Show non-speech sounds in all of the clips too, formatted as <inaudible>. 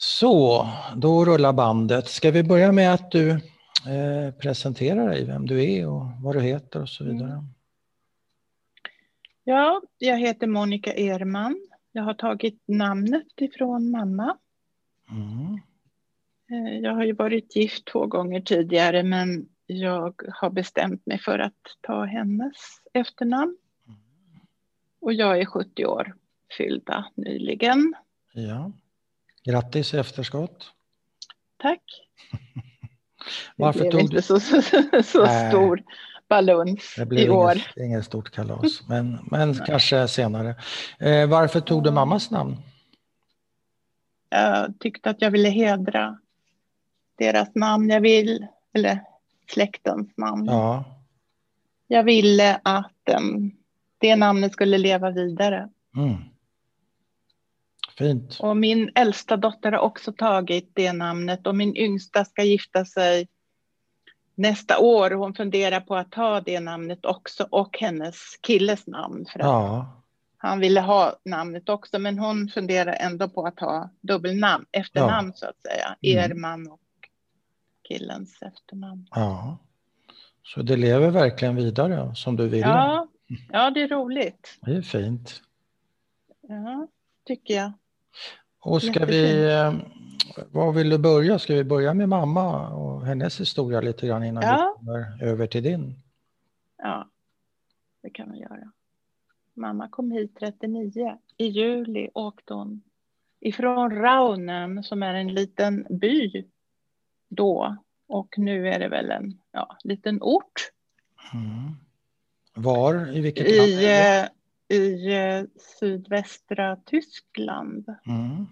Så, då rullar bandet. Ska vi börja med att du eh, presenterar dig, vem du är och vad du heter och så vidare? Mm. Ja, jag heter Monica Erman. Jag har tagit namnet ifrån mamma. Mm. Eh, jag har ju varit gift två gånger tidigare men jag har bestämt mig för att ta hennes efternamn. Mm. Och jag är 70 år fyllda nyligen. Ja. Grattis i efterskott. Tack. <laughs> Varför det blev inte du... så, så, så stor baluns det blev i år. Inget, inget stort kalas, <laughs> men, men kanske senare. Eh, varför tog du mammas namn? Jag tyckte att jag ville hedra deras namn. Jag vill, eller släktens namn. Ja. Jag ville att um, det namnet skulle leva vidare. Mm. Fint. Och min äldsta dotter har också tagit det namnet och min yngsta ska gifta sig nästa år. Hon funderar på att ta det namnet också och hennes killes namn. För att ja. Han ville ha namnet också men hon funderar ändå på att ha dubbelnamn, efternamn ja. så att säga. Mm. Erman och killens efternamn. Ja. Så det lever verkligen vidare som du vill? Ja, ja det är roligt. Det är fint. Ja, tycker jag. Och ska vi, eh, var vill du börja? Ska vi börja med mamma och hennes historia lite grann innan ja. vi kommer över till din? Ja, det kan vi göra. Mamma kom hit 39. I juli åkte hon ifrån Raunen som är en liten by då. Och nu är det väl en ja, liten ort. Mm. Var? I vilket I, land? I eh, sydvästra Tyskland. Mm.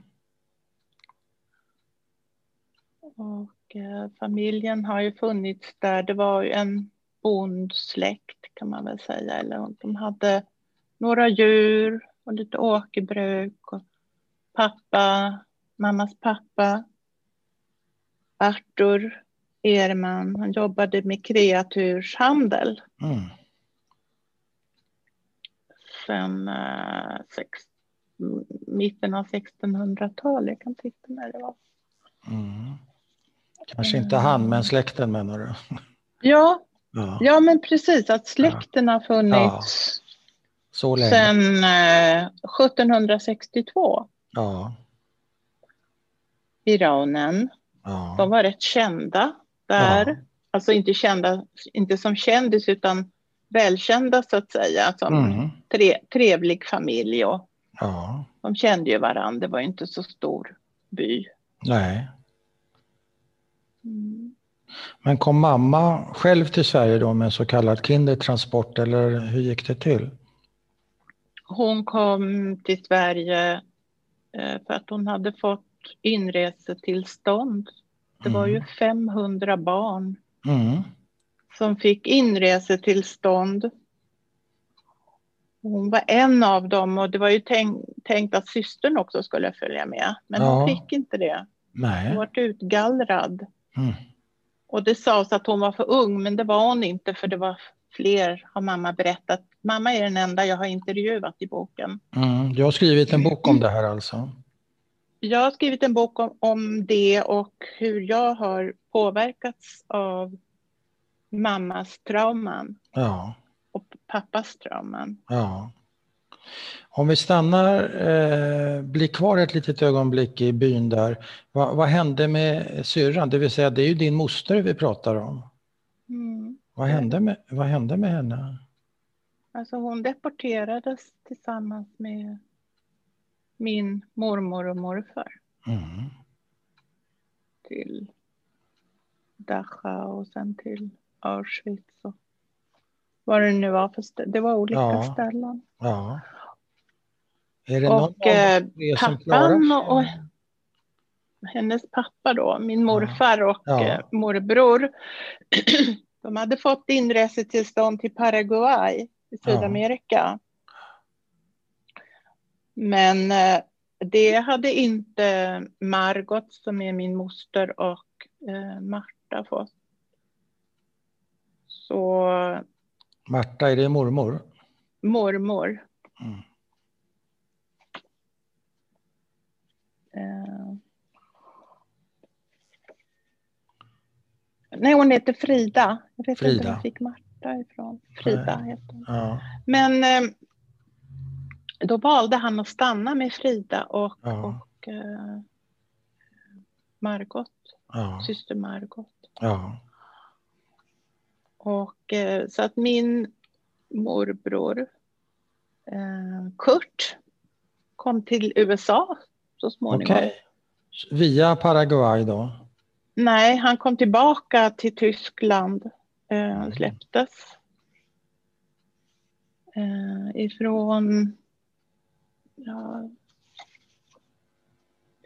Och eh, familjen har ju funnits där. Det var ju en bondsläkt kan man väl säga. Eller de hade några djur och lite åkerbruk. Och pappa, mammas pappa, Artur Erman, han jobbade med kreaturshandel. Mm. Sen eh, sex, mitten av 1600-talet, jag kan titta när det var. Mm. Kanske inte han, men släkten menar du? Ja, ja. ja men precis, att släkten har funnits ja. sedan eh, 1762. Ja. I Raunen. Ja. De var rätt kända där. Ja. Alltså inte kända, inte som kändis utan välkända så att säga. Som mm. tre, trevlig familj och ja. de kände ju varandra. Det var inte så stor by. Nej. Mm. Men kom mamma själv till Sverige då med så kallad kindertransport eller hur gick det till? Hon kom till Sverige eh, för att hon hade fått inresetillstånd. Det var ju 500 mm. barn mm. Som fick inresetillstånd. Hon var en av dem och det var ju tänk, tänkt att systern också skulle följa med. Men ja. hon fick inte det. Nej. Hon var utgallrad. Mm. Och det sades att hon var för ung, men det var hon inte för det var fler, har mamma berättat. Mamma är den enda jag har intervjuat i boken. Mm. Du har skrivit en bok om det här alltså? Jag har skrivit en bok om, om det och hur jag har påverkats av mammas trauman. Ja. Och pappas trauman. Ja. Om vi stannar, eh, blir kvar ett litet ögonblick i byn där. Va, vad hände med syrran? Det vill säga, det är ju din moster vi pratar om. Mm. Vad, hände med, vad hände med henne? Alltså hon deporterades tillsammans med min mormor och morfar. Mm. Till Dachau och sen till Auschwitz och vad det nu var för ställe. Det var olika ja. ställen. Ja. Är det någon och eh, pappan och, och, hennes pappa då, min morfar och ja. eh, morbror. <clears throat> de hade fått inresetillstånd till Paraguay i Sydamerika. Men eh, det hade inte Margot som är min moster och Marta fått. Så... Marta, är det mormor? Mormor. Mm. Eh. Nej, hon heter Frida. Jag vet Frida. inte var jag fick Marta ifrån. Frida Nej. heter hon. Ja. Men eh, då valde han att stanna med Frida och, ja. och eh, Margot, ja. syster Margot. Ja. Och, eh, så att min morbror eh, Kurt kom till USA så småningom. Okej. Via Paraguay då? Nej, han kom tillbaka till Tyskland. Eh, Mm. han släpptes. Ifrån... Ja,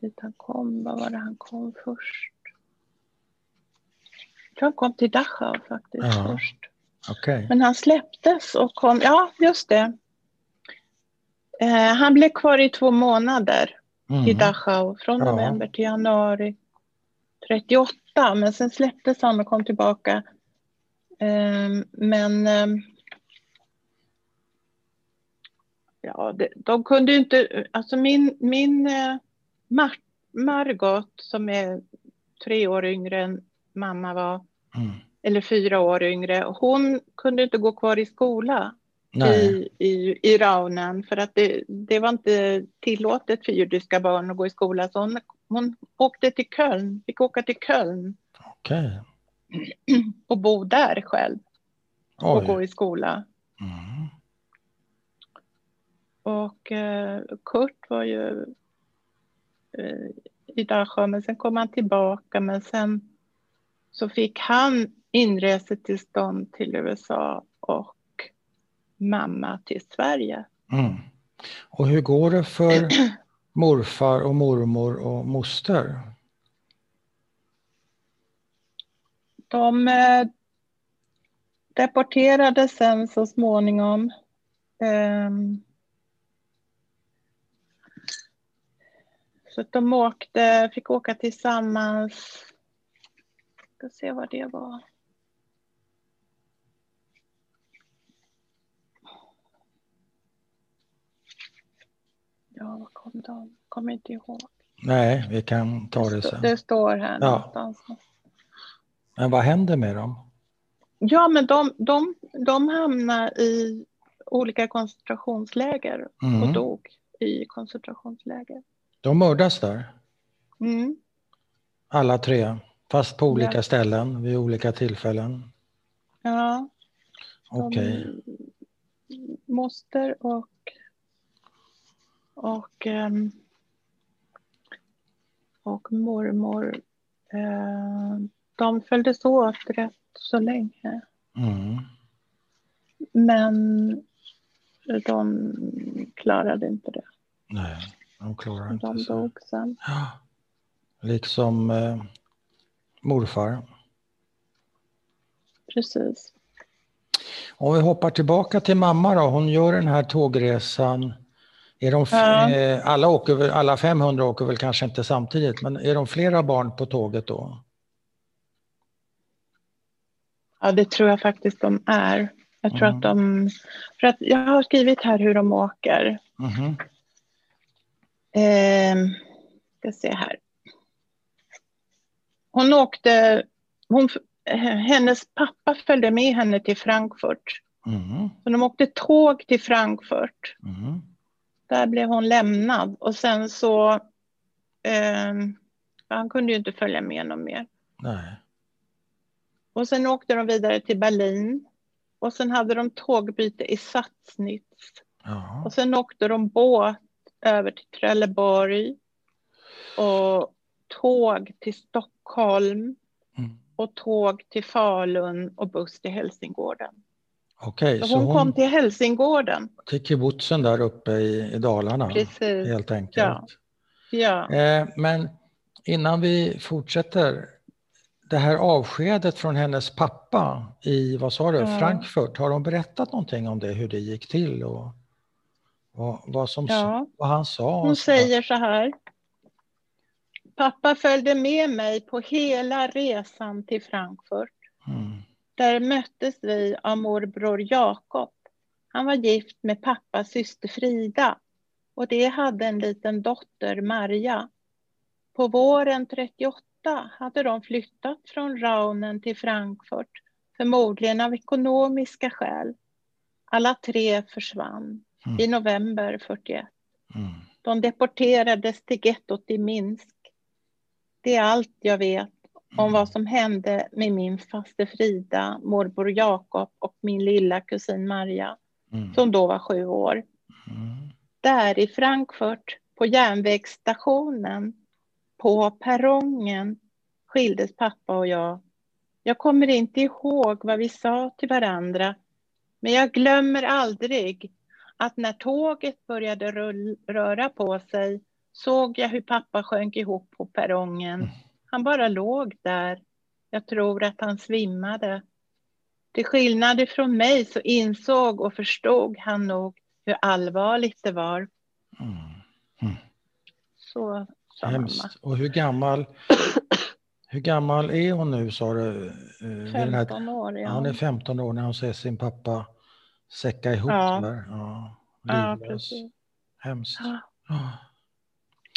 dit han kom. Vad var det han kom först? Tror han kom till Dachau faktiskt Ja. först. Okej. Men han släpptes och kom... Ja, just det. Eh, han blev kvar i två månader i Mm. Dachau från Ja. november till januari 38. Men sen släpptes han och kom tillbaka. Ehm, men ehm, ja, det, de kunde inte, alltså min, min eh, Mar Margot som är tre år yngre än mamma var, Mm. eller fyra år yngre, hon kunde inte gå kvar i skola Nej. i, i, i Raunen för att det, det var inte tillåtet för judiska barn att gå i skola. Så hon, hon åkte till Köln, fick åka till Köln Okej. och bo där själv och gå Oj. i skola. Mm. Och eh, Kurt var ju eh, i Dachau, men sen kom han tillbaka. Men sen så fick han inresetillstånd till USA och mamma till Sverige. Mm. Och hur går det för <clears throat> morfar och mormor och moster? De eh, deporterades sen så småningom. Ehm, så att de åkte, fick åka tillsammans. Ska se vad det var. Ja, vad kom de? Kommer inte ihåg. Nej, vi kan ta det sen. det står här Ja. någonstans. Men vad händer med dem? Ja, men de, de, de hamnar i olika koncentrationsläger och Mm. dog i koncentrationsläger. De mördas där, Mm. alla tre, fast på olika Ja. ställen vid olika tillfällen. Ja, de, Okej. moster och, och, ehm, och mormor, eh, de följdes åt rätt så länge. Mm. Men de klarade inte det. Nej, de klarar inte De sig. dog sen. Ja. Liksom eh, morfar. Precis. Om vi hoppar tillbaka till mamma då, hon gör den här tågresan. Är de, Ja. eh, alla, åker, väl- alla 500 åker väl kanske inte samtidigt, men är de flera barn på tåget då? Ja, det tror jag faktiskt de är. Jag tror Mm. att de... För att jag har skrivit här hur de åker. Mhm. Eh, ska se här. Hon åkte... Hon, hennes pappa följde med henne till Frankfurt. Mhm. Så de åkte tåg till Frankfurt. Mhm. Där blev hon lämnad. Och sen så... Eh, han kunde ju inte följa med någon mer. Nej. Och sen åkte de vidare till Berlin. Och sen hade de tågbyte i Satsnitz. Ja. Och sen åkte de båt över till Trelleborg. Och tåg till Stockholm. Mm. Och tåg till Falun och buss till Helsingården. Okej, Så så hon hon kom till Helsingården. till kibbutzen där uppe i, i Dalarna Precis. helt enkelt. Ja. Ja. Eh, men innan vi fortsätter, det här avskedet från hennes pappa i, vad sa du, Ja. Frankfurt, har de berättat någonting om det, hur det gick till och vad, vad, som, Ja. vad han sa? Hon säger så här. Pappa följde med mig på hela resan till Frankfurt. Mm. Där möttes vi av morbror Jakob. Han var gift med pappas syster Frida och det hade en liten dotter, Marja. På våren 38 hade de flyttat från Raunen till Frankfurt, förmodligen av ekonomiska skäl. Alla tre försvann mm. i november 41. Mm. De deporterades till gettot i Minsk. Det är allt jag vet om mm. vad som hände med min faste Frida, morbror Jakob och min lilla kusin Maria, mm. som då var sju år. Mm. Där i Frankfurt, på järnvägsstationen, på perrongen, skildes pappa och jag. Jag kommer inte ihåg vad vi sa till varandra, men jag glömmer aldrig att när tåget började röra på sig såg jag hur pappa sjönk ihop på perrongen. Mm. Han bara låg där. Jag tror att han svimmade. Till skillnad från mig så insåg och förstod han nog hur allvarligt det var. Mm. Mm. Så sa Hemskt. mamma. Och hur gammal, hur gammal är hon nu sa du? 15 eh, år, ja. Hon är 15 år när hon ser sin pappa säcka ihop ja. där. Ja, ja precis. Hemskt. Ja.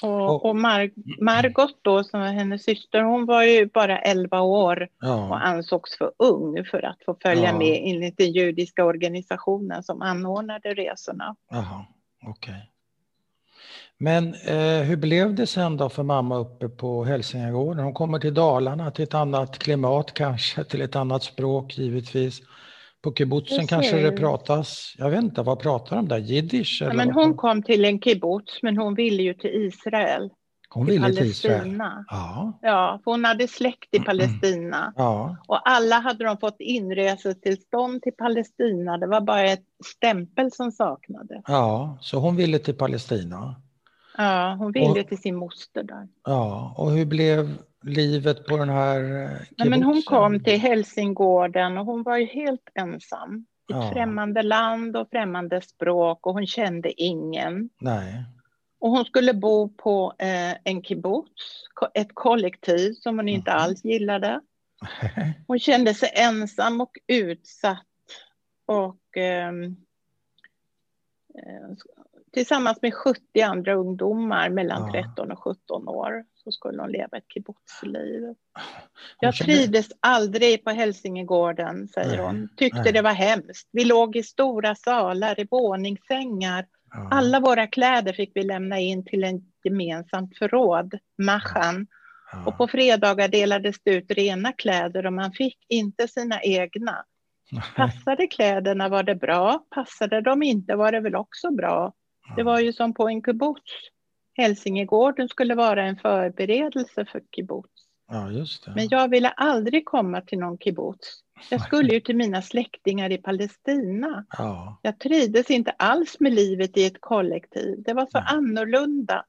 Och, och Mar Margot då, som var hennes syster, hon var ju bara 11 år ja. och ansågs för ung för att få följa ja. med enligt den judiska organisationen som anordnade resorna. Okej. Okay. Men eh, hur blev det sen då för mamma uppe på Hälsingagården? Hon kommer till Dalarna, till ett annat klimat kanske, till ett annat språk givetvis. På kibbutzen kanske det pratas, jag vet inte, vad pratar de där? Jiddisch? Ja, men hon kom till en kibbutz, men hon ville ju till Israel. Hon ville till Israel? Ja. ja, för hon hade släkt i Palestina. <clears throat> Ja. Och alla hade de fått inresetillstånd till Palestina. Det var bara ett stämpel som saknades. Ja, så hon ville till Palestina? Ja, hon ville och, till sin moster där. Ja, och hur blev livet på den här kibbutzen? Nej, men Hon kom till Hälsingården och hon var ju helt ensam. I ja. främmande land och främmande språk och hon kände ingen. Nej. Och hon skulle bo på eh, en kibbutz, ett kollektiv som hon inte mm. alls gillade. <laughs> Hon kände sig ensam och utsatt. Och ehm, eh, tillsammans med 70 andra ungdomar mellan ja. 13 och 17 år så skulle hon leva ett kibbutzliv. Jag trivdes aldrig på Hälsingegården, säger nej, hon. Tyckte nej. det var hemskt. Vi låg i stora salar, i våningssängar. Ja. Alla våra kläder fick vi lämna in till en gemensamt förråd, Machan. Ja. Och på fredagar delades det ut rena kläder och man fick inte sina egna. Passade kläderna var det bra, passade de inte var det väl också bra. Det var ju som på en kibbutz. Hälsingegården skulle vara en förberedelse för kibbutz. Ja, just det. Men jag ville aldrig komma till någon kibbutz. Jag skulle ju till mina släktingar i Palestina. Ja. Jag trivdes inte alls med livet i ett kollektiv. Det var så ja. annorlunda.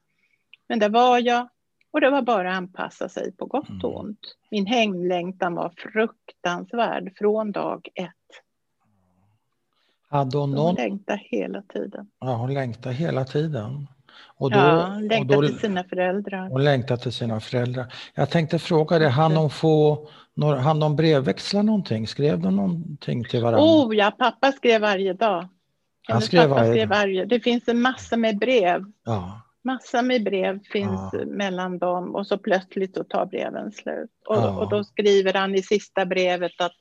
Men det var jag och det var bara att anpassa sig på gott och mm. ont. Min hemlängtan var fruktansvärd från dag ett. Hade hon, någon... hon längtade hela tiden. Ja, hon längtade hela tiden. Och då, ja, hon längtade då, till sina föräldrar. Hon längtade till sina föräldrar. Jag tänkte fråga dig, hann hon få hann de brevväxla någonting? Skrev de någonting till varandra? Oh ja, pappa skrev varje dag. Han skrev pappa varje... skrev varje Det finns en massa med brev. Ja. Massa med brev finns ja. mellan dem och så plötsligt så tar breven slut. Och, ja. och då skriver han i sista brevet att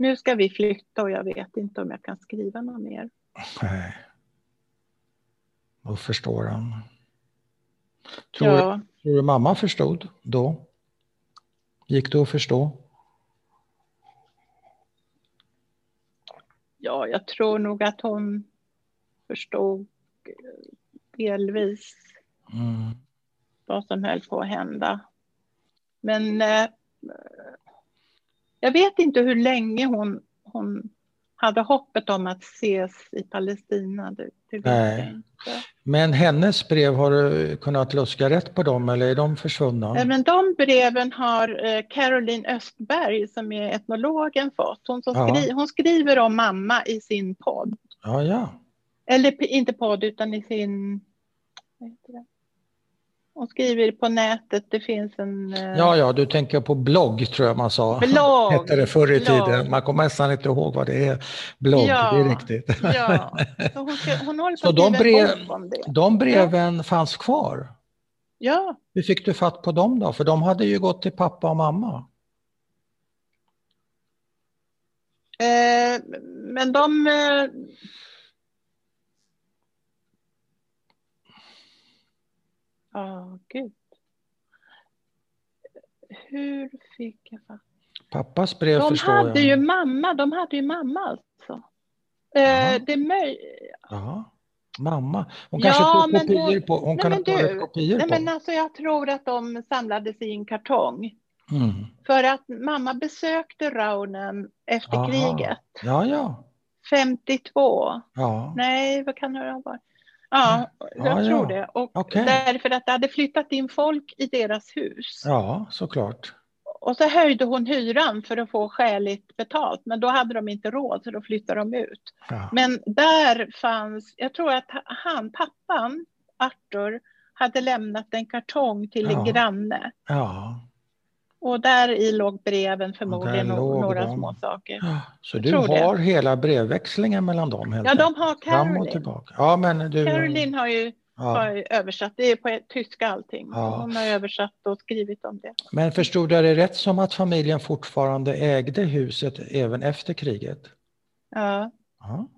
nu ska vi flytta och jag vet inte om jag kan skriva något mer. Nej. Då förstår han. Tror, ja. tror du mamma förstod då? Gick det att förstå? Ja, jag tror nog att hon förstod delvis mm. vad som höll på att hända. Men eh, jag vet inte hur länge hon, hon hade hoppet om att ses i Palestina. Det, det Nej. Men hennes brev, har du kunnat luska rätt på dem eller är de försvunna? Nej, men de breven har eh, Caroline Östberg som är etnologen fått. Hon, som ja. skri hon skriver om mamma i sin podd. Ja, ja. Eller inte podd utan i sin... Vad heter det? Hon skriver på nätet, det finns en... Eh, ja, ja, du tänker på blogg tror jag man sa. Blogg! Hette det förr i blogg. tiden. Man kommer nästan inte ihåg vad det är. Blogg, ja, det är riktigt. Ja, så hon, hon håller på Så de, brev, de breven ja. fanns kvar? Ja. Hur fick du fatt på dem då? För de hade ju gått till pappa och mamma. Eh, men de... Eh, Ja, oh, gud. Hur fick jag fatt? Pappas brev de förstår hade jag. ju mamma, de hade ju mamma alltså. Eh, det möj... Ja, mamma. Hon kanske Ja, tog kopior hon- på. Hon Nej, kan ha tagit du, kopior Nej, på. men alltså, jag tror att de samlades i en kartong. Mm. För att mamma besökte Raunen efter Aha. kriget. Ja, ja. 52. Ja, Nej, vad kan det ha varit? Ja, Ja, jag tror ja. det. Och Okej. därför att det hade flyttat in folk i deras hus. ja såklart. Och så höjde hon hyran för att få skäligt betalt. Men då hade de inte råd så då flyttade de ut. Ja. Men där fanns, jag tror att han, pappan, Arthur, hade lämnat en kartong till en Ja. granne. ja. Och där i låg breven förmodligen några de. små saker. Så du tror det. har hela brevväxlingen mellan dem? Helt Ja, de har Fram och Caroline. tillbaka. Ja, men du... Caroline har ju, har Ja. ju översatt, det är på tyska allting. Ja. Hon har översatt och skrivit om det. Men förstod jag det rätt som att familjen fortfarande ägde huset även efter kriget? Ja, Ja.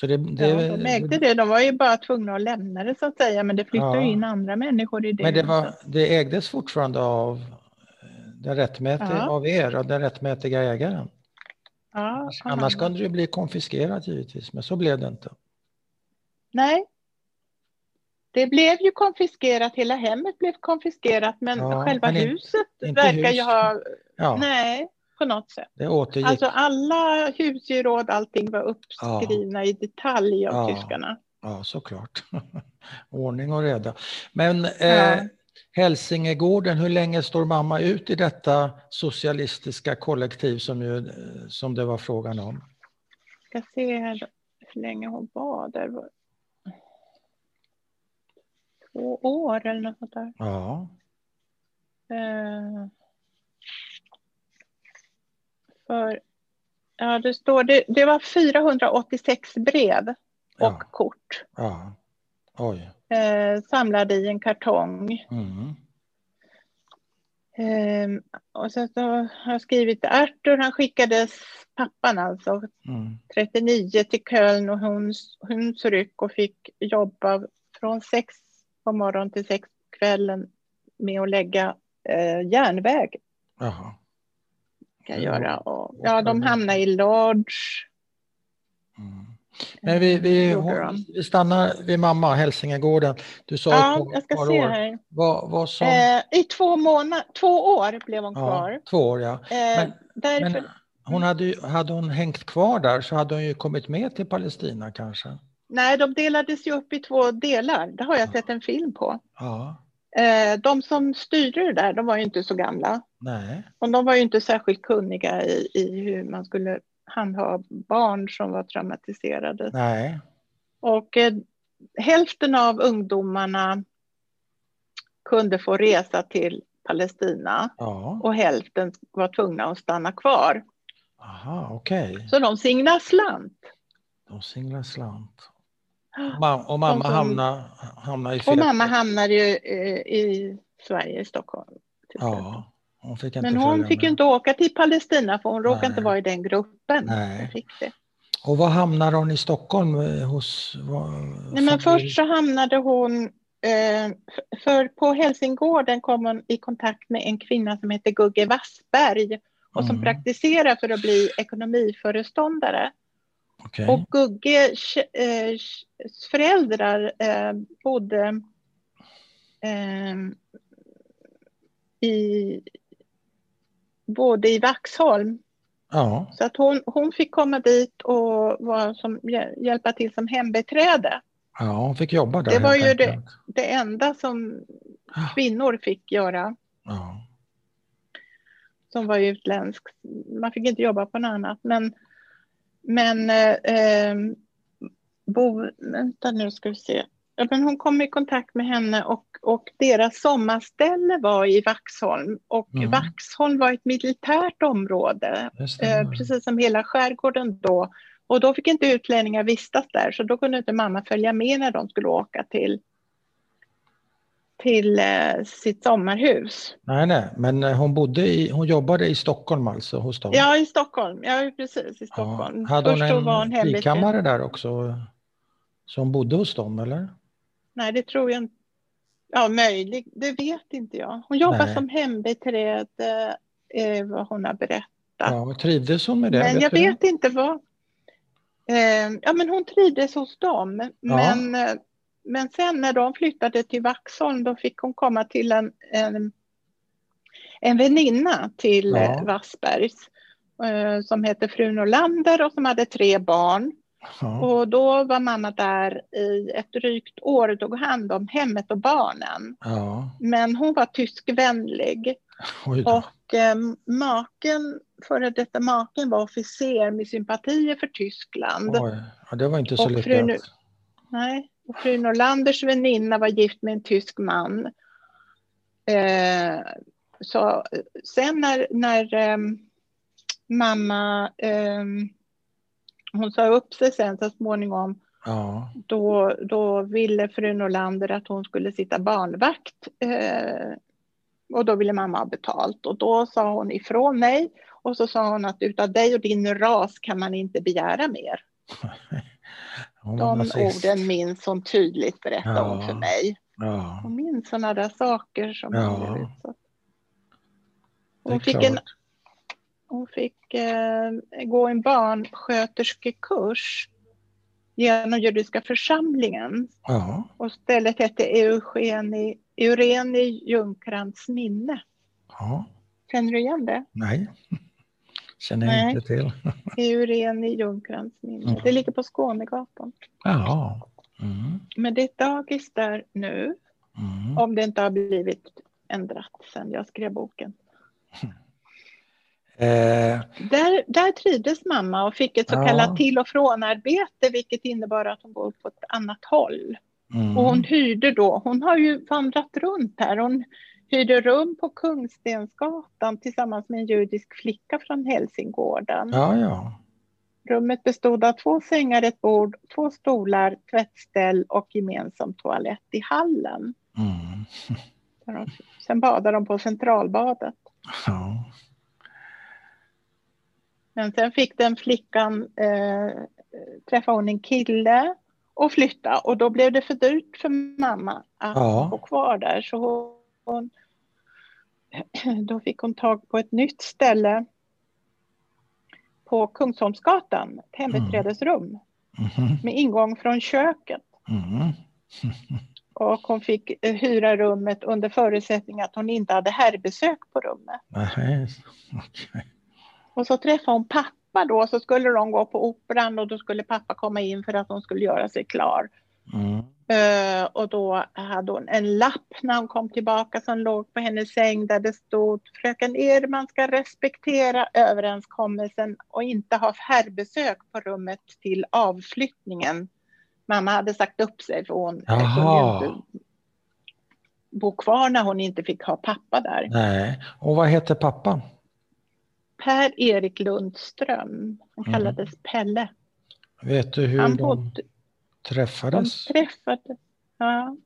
Så det, det, ja, de ägde det. De var ju bara tvungna att lämna det så att säga. Men det flyttade Ja. ju in andra människor i det. Men det, var, det ägdes fortfarande av eh, den rättmätiga, Ja. av er, av den rättmätiga ägaren? ja, Annars aha. kunde det bli konfiskerat givetvis, men så blev det inte. Nej. Det blev ju konfiskerat, hela hemmet blev konfiskerat men Ja, själva men huset verkar ju hus. ha, Ja, nej, på något sätt. det återgick. Alltså alla husgeråd, allting var uppskrivna i detalj av Ja. tyskarna. Ja, såklart. <laughs> Ordning och reda. Men Ja. eh, Hälsingegården, hur länge står mamma ut i detta socialistiska kollektiv som, ju, eh, som det var frågan om? Ska se här hur länge hon var där. Två år eller något sånt där. Ja, Eh, ja det står, det, det var 486 brev och Ja. kort. ja. Oj. eh, samlade i en kartong. Mm. Eh, och så, har jag skrivit Arthur, han skickades, pappan alltså, Mm. 39 till Köln och Huns, Hunsrück och fick jobba från sex på morgonen till sex på kvällen med att lägga eh, järnväg. Jaha. Mm. göra. Och, ja, de hamnade i Lodge. Mm. Men vi, vi, de. vi stannar vid mamma, Hälsingegården. Du sa Ja, ett par, jag ska se år. här. Vad, vad som... Eh, I två månader, två år blev hon ja, kvar. två år, ja. Eh, Men- därför, Men hon hade, hade hon hängt kvar där så hade hon ju kommit med till Palestina kanske. Nej, de delades ju upp i två delar. Det har jag sett en film på. Ja, Eh, De som styrde det där, de var ju inte så gamla. Nej. Och de var ju inte särskilt kunniga i, i hur man skulle handha barn som var traumatiserade. Nej, Och eh, hälften av ungdomarna kunde få resa till Palestina ja. och hälften var tvungna att stanna kvar. Aha, okej. Så de signade slant. De singlar slant. Och mamma som- hamnar hamnar i Och fel... mamma hamnade ju eh, i Sverige, i Stockholm. Ja, hon fick inte Men hon fick med. inte åka till Palestina för hon råkade Nej. inte vara i den gruppen. Nej. Fick det. Och var hamnar hon i Stockholm eh, hos? Vad, Nej, men först så hamnade hon, eh, för på Helsingården kom hon i kontakt med en kvinna som heter Gugge Wassberg och som Mm. praktiserar för att bli ekonomiföreståndare. Okej. Och Gugge eh, föräldrar bodde i, både i Vaxholm Ja, så att hon, hon fick komma dit och var som, hjä- hjälpa till som hembiträde. ja, hon fick jobba där Det var ju det. Det enda som kvinnor fick göra Ja. som var utländsk. Man fick inte jobba på något annat. Men, men eh, eh, Bo, vänta nu ska vi se. Ja, men hon kom i kontakt med henne och, och deras sommarställe var i Vaxholm. Och Mm. Vaxholm var ett militärt område, eh, precis som hela skärgården då. Och då fick inte utlänningar vistas där, så då kunde inte mamma följa med när de skulle åka till, till eh, sitt sommarhus. Nej, nej, men eh, hon, bodde i, hon jobbade i Stockholm alltså hos dem? Ja, i Stockholm. Ja, precis, i Stockholm. Ja. Hade hon Först en frikammare där också? Så hon bodde hos dem, eller? Nej, det tror jag inte. Ja, möjligt. Det vet inte jag. Hon jobbar nej. som hembiträde, eh, vad hon har berättat. Ja, trivdes hon med det? Men vet jag vet inte vad. Eh, ja, men hon trivdes hos dem. Ja. Men eh, men sen när de flyttade till Vaxholm då fick hon komma till en, en, en väninna till ja. Wassbergs eh, som hette fru Norlander och som hade tre barn. Ja. Och då var mamma där i ett drygt år och tog hand om hemmet och barnen. Ja. Men hon var tyskvänlig. Och eh, maken, före detta maken var officer med sympatier för Tyskland. Oj. Ja, det var inte så lyckat. Nej, och fru Norlanders väninna var gift med en tysk man. Eh, så sen när, när eh, mamma, eh, hon sa upp sig sen så småningom, ja. då, då ville fru Norlander att hon skulle sitta barnvakt. Eh, och då ville mamma ha betalt och då sa hon ifrån mig och så sa hon att utav dig och din ras kan man inte begära mer. <laughs> De orden minns hon tydligt, berättar ja. hon för mig. Ja. Hon minns sådana där saker som ja. hon blev utsatt Hon fick, en, hon fick eh, gå en barnsköterskekurs genom judiska församlingen. Ja. Och stället hette Eugeni, Eureni Ljungcrantz minne. Ja. Känner du igen det? Nej. <laughs> Känner jag Nej. inte till. <laughs> Uren i Ljungcrantz minne. Mm. Det ligger på Skånegatan. Jaha. Mm. Men det är ett dagis där nu. Mm. Om det inte har blivit ändrat sen jag skrev boken. <laughs> Eh. Där, där trivdes mamma och fick ett så kallat till och frånarbete vilket innebar att hon bor på ett annat håll. Mm. Och hon hyrde då, hon har ju vandrat runt här. Hon hyrde rum på Kungstensgatan tillsammans med en judisk flicka från Hälsingården. Ja, ja. Rummet bestod av två sängar, ett bord, två stolar, tvättställ och gemensam toalett i hallen. Mm. <laughs> Sen badade de på Centralbadet. Ja. Men sen fick den flickan eh, träffa hon en kille och flytta och då blev det för dyrt för mamma att ja. bo kvar där så hon, <clears throat> då fick hon tag på ett nytt ställe på Kungsholmsgatan, ett hembiträdesrum mm. mm. med ingång från köket. Mm. <laughs> och hon fick eh, hyra rummet under förutsättning att hon inte hade herrbesök på rummet. <laughs> Okay. Och så träffade hon pappa då, så skulle de gå på operan och då skulle pappa komma in för att hon skulle göra sig klar. Mm. Uh, och då hade hon en lapp när hon kom tillbaka som låg på hennes säng där det stod Fröken Edman ska respektera överenskommelsen och inte ha herrbesök på rummet till avflyttningen. Mamma hade sagt upp sig för hon kunde inte bo kvar när hon inte fick ha pappa där. Nej, och vad heter pappa? Per-Erik Lundström. Han mm. kallades mm. Pelle. Vet du hur Han de... bodde Träffades? De träffades, ja.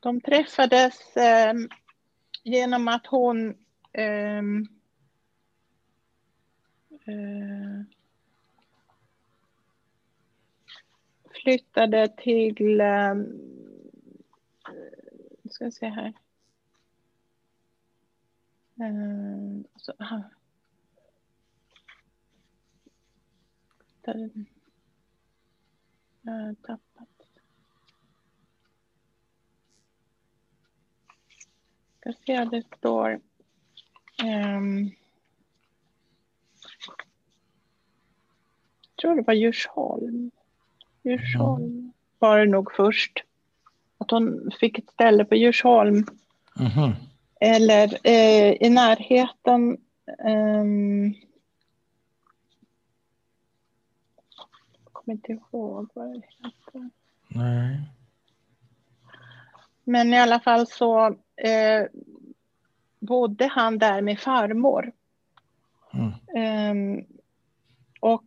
De träffades eh, genom att hon eh, eh, flyttade till, eh, ska se här. Eh, så, jag tappat. Ska se, det står... Um, jag tror det var Djursholm. Djursholm mm. var det nog först. Att hon fick ett ställe på Djursholm. Mm. Eller eh, i närheten. Um, kommer inte ihåg vad det heter. Nej. Men i alla fall så eh, bodde han där med farmor. Mm. Um, och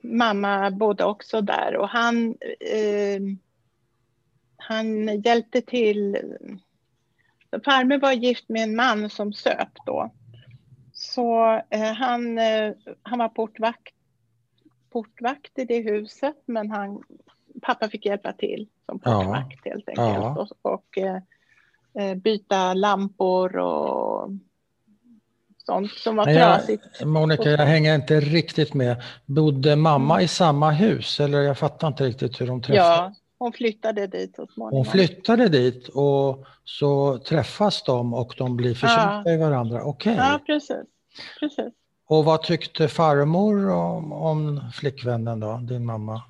mamma bodde också där och han, eh, han hjälpte till. Farmor var gift med en man som söp då. Så eh, han, eh, han var portvakt, portvakt i det huset men han, pappa fick hjälpa till som portvakt ja. helt enkelt. Ja. Och, och eh, eh, byta lampor och sånt som var jag, trasigt. Monica, jag hänger inte riktigt med. Bodde mamma mm. i samma hus eller jag fattar inte riktigt hur de träffades? Ja, hon flyttade dit så småningom. Hon flyttade dit och så träffas de och de blir förtjusta ja. i varandra. Okej. Okay. Ja, precis. precis. Och vad tyckte farmor om, om flickvännen då, din mamma?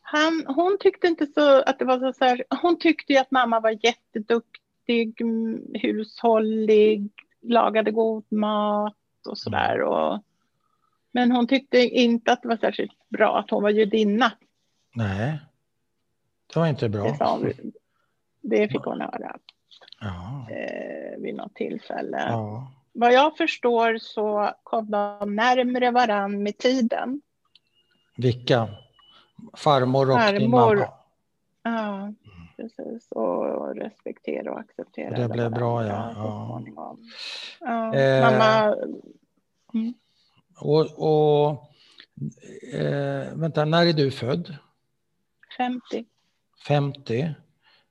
Han, hon tyckte inte så att det var så här, hon tyckte ju att mamma var jätteduktig, hushållig, lagade god mat och sådär. Och, men hon tyckte inte att det var särskilt bra att hon var judinna. Nej, det var inte bra. Det, hon, det fick hon höra ja. eh, vid något tillfälle. Ja. Vad jag förstår så kom de närmre varann med tiden. Vilka? Farmor och Farmor. din mamma? Ja, precis. Och respektera och acceptera. Det blev bra, ja. ja. ja eh, mamma... Mm. Och, och eh, vänta, när är du född? 50. 50.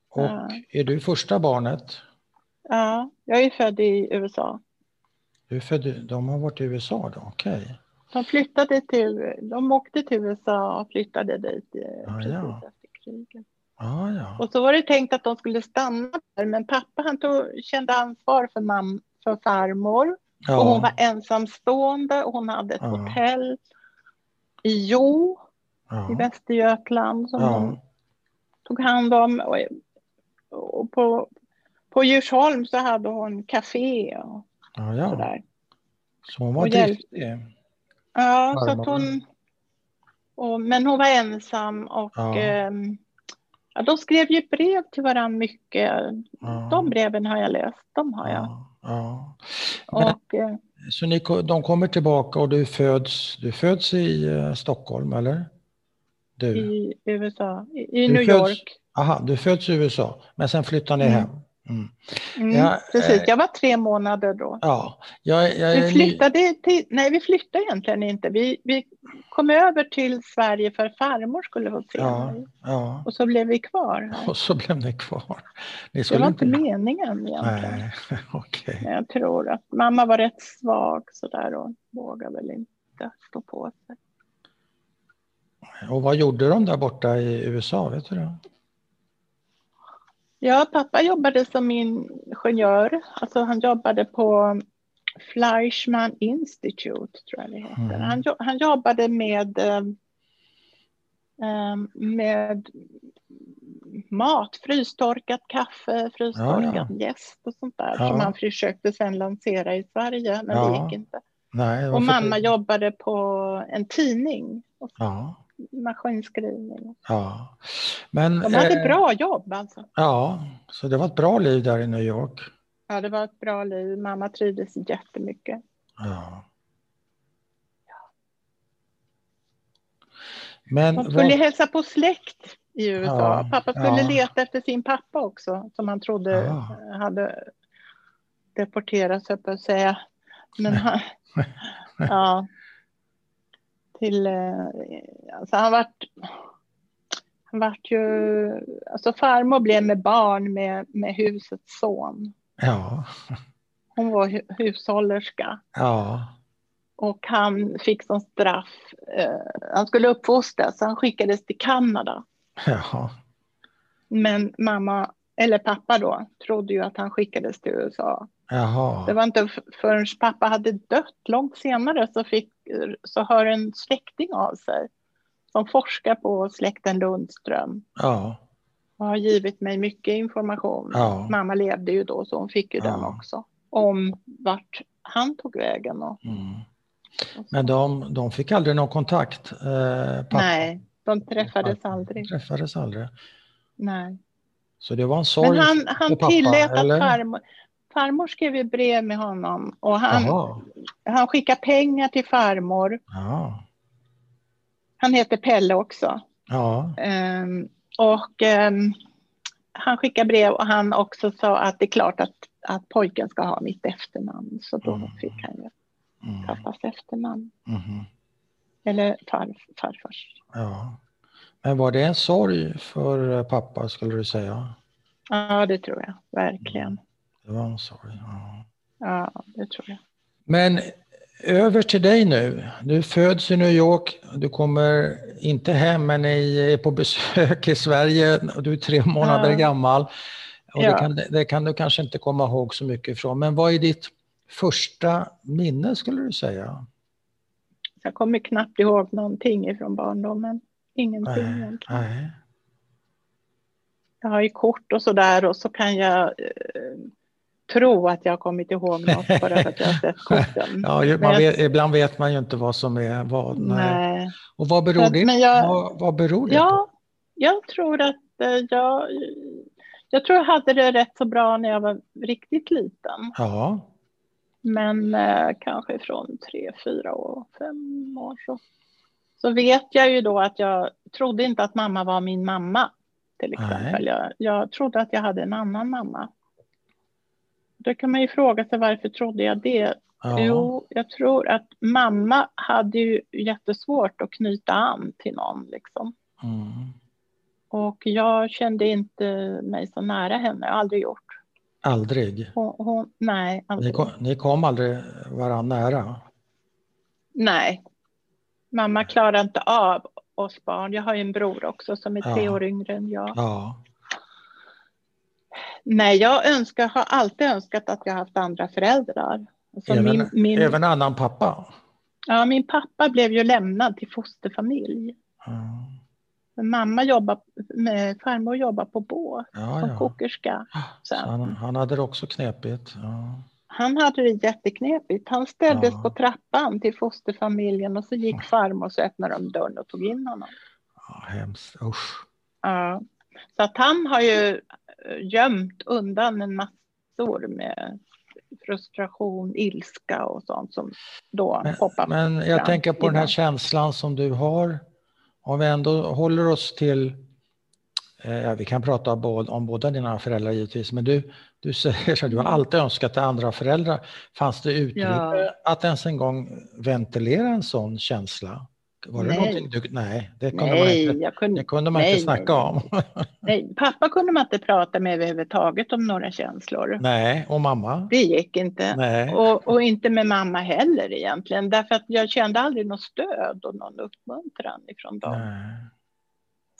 Och ja. är du första barnet? Ja, jag är född i USA. Du född, de har varit i USA då, okej. Okay. De flyttade till, de åkte till USA och flyttade dit ah, precis ja. efter kriget. Ah, ja. Och så var det tänkt att de skulle stanna där, men pappa han tog, kände ansvar för, mam, för farmor. Ja. Och hon var ensamstående och hon hade ett ja. hotell i Jo i Västergötland som hon tog hand om. Och, och på, på Djursholm så hade hon café och ja, sådär. Så hon var driftig? Ja, så att hon... Och, men hon var ensam och ja. Eh, ja, de skrev ju brev till varandra mycket. Ja. De breven har jag läst, de har jag. Ja. Men, och, eh, så ni, de kommer tillbaka och du föds, du föds i uh, Stockholm, eller? Du. I USA, i, i New föds, York. Aha, du föds i USA, men sen flyttar ni mm. hem. Mm. Mm, jag, precis, jag var tre månader då. Ja, jag, jag vi flyttade till, nej vi flyttade egentligen inte. Vi, vi kom över till Sverige för farmor skulle få se ja, mig. Ja. Och så blev vi kvar. Här. Och så blev ni kvar. Ni det var inte meningen egentligen. Nej, <laughs> okay. Jag tror att mamma var rätt svag sådär och vågade väl inte stå på sig. Och vad gjorde de där borta i USA? Vet du det? Ja, pappa jobbade som ingenjör. Alltså han jobbade på Fleischmann Institute, tror jag det heter. Mm. Han, han jobbade med, eh, med mat, frystorkat kaffe, frystorkat ja, ja. jäst och sånt där ja. som han försökte sen lansera i Sverige, men ja. det gick inte. Nej, och mamma det? jobbade på en tidning. Ja maskinskrivning. Ja. Men, De hade eh, bra jobb alltså. Ja, så det var ett bra liv där i New York. Ja, det var ett bra liv. Mamma trivdes jättemycket. Ja. Men De skulle vad... hälsa på släkt i USA. Ja, pappa skulle ja. leta efter sin pappa också, som han trodde ja. hade deporterats, upp att säga. Men han, <laughs> ja, till, eh, alltså han vart, han vart ju, alltså farmor blev med barn med, med husets son. Ja. Hon var hushållerska. Ja. Och han fick som straff, eh, han skulle uppfostras, så han skickades till Kanada. Ja. Men mamma, eller pappa då, trodde ju att han skickades till USA. Jaha. Det var inte förrän pappa hade dött långt senare så, fick, så hör en släkting av sig som forskar på släkten Lundström. Ja. Och har givit mig mycket information. Ja. Mamma levde ju då så hon fick ju ja. den också. Om vart han tog vägen. Och, mm. Men de, de fick aldrig någon kontakt? Eh, Nej, de träffades aldrig. Träffades aldrig? Nej. Så det var en sorg Men han, han pappa, tillät att farmor, farmor skrev ju brev med honom och han, han skickade pengar till farmor. Ja. Han heter Pelle också. Ja. Um, och eh, han skickade brev och han också sa att det är klart att, att pojken ska ha mitt efternamn. Så då mm. fick han ju mm. pappas efternamn. Mm. Eller far, farfars. Ja. Men var det en sorg för pappa skulle du säga? Ja, det tror jag verkligen. Det var en sorg. Ja. ja, det tror jag. Men över till dig nu. Du föds i New York. Du kommer inte hem, men är på besök i Sverige. Du är tre månader ja. gammal. Och ja. det, kan, det kan du kanske inte komma ihåg så mycket ifrån. Men vad är ditt första minne skulle du säga? Jag kommer knappt ihåg någonting ifrån barndomen. Ingenting nej, egentligen. Nej. Jag har ju kort och sådär och så kan jag eh, tro att jag har kommit ihåg något bara för att jag har <laughs> sett korten. ja, man vet, ibland vet man ju inte vad som är vad. Nej. Och vad beror, det, jag, vad, vad beror det ja, på? Jag tror att eh, jag, jag tror jag hade det rätt så bra när jag var riktigt liten. Ja. Men eh, kanske från tre, fyra år, fem år så, så vet jag ju då att jag trodde inte att mamma var min mamma. Till exempel. Jag, jag trodde att jag hade en annan mamma. Då kan man ju fråga sig varför trodde jag det? Ja. Jo, jag tror att mamma hade ju jättesvårt att knyta an till någon. Liksom. Mm. Och jag kände inte mig så nära henne, jag har aldrig gjort. Aldrig? Hon, hon, nej, aldrig. Ni kom, ni kom aldrig varandra nära? Nej. Mamma klarade inte av oss barn. Jag har ju en bror också som är ja. tre år yngre än jag. Ja. Nej, jag önskar, har alltid önskat att jag haft andra föräldrar. Alltså även, min, min, även annan pappa? Ja, min pappa blev ju lämnad till fosterfamilj. Mm. Mamma jobbar, farmor jobbar på båt ja, som ja. kokerska. Han, han, hade det också knepigt? Ja. Han hade det jätteknepigt. Han ställdes på trappan till fosterfamiljen och så gick farmor och så öppnade de dörren och tog in honom. Ja, hemskt, usch. Ja. Så att han har ju gömt undan en massor med frustration, ilska och sånt som då men, poppar Men jag tänker på den här känslan som du har. Om vi ändå håller oss till, eh, vi kan prata om båda dina föräldrar givetvis, men du, du säger att du har mm. alltid önskat dig andra föräldrar. Fanns det utrymme ja. att ens en gång ventilera en sån känsla? Var det nej. Du, nej, det kunde nej, man inte, kunde, det kunde man nej, inte snacka nej, om. nej, pappa kunde man inte prata med överhuvudtaget om några känslor. Nej, och mamma? Det gick inte. Nej. Och, och inte med mamma heller egentligen, därför att jag kände aldrig något stöd och någon uppmuntran ifrån dem. Nej.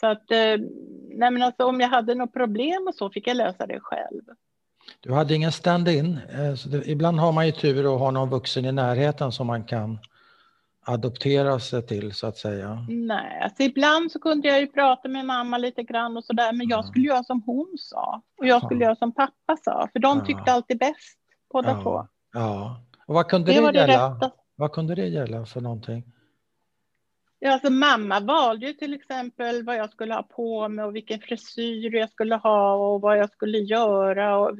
Så att, eh, nej men alltså, om jag hade något problem och så fick jag lösa det själv. Du hade ingen stand-in? Eh, ibland har man ju tur att ha någon vuxen i närheten som man kan adoptera sig till så att säga? Nej, alltså ibland så kunde jag ju prata med mamma lite grann och så där, men jag skulle göra som hon sa och jag skulle göra som pappa sa, för de tyckte alltid bäst båda två. Ja, och vad kunde det, det gälla? Vad kunde det gälla för någonting? Ja, alltså mamma valde ju till exempel vad jag skulle ha på mig och vilken frisyr jag skulle ha och vad jag skulle göra och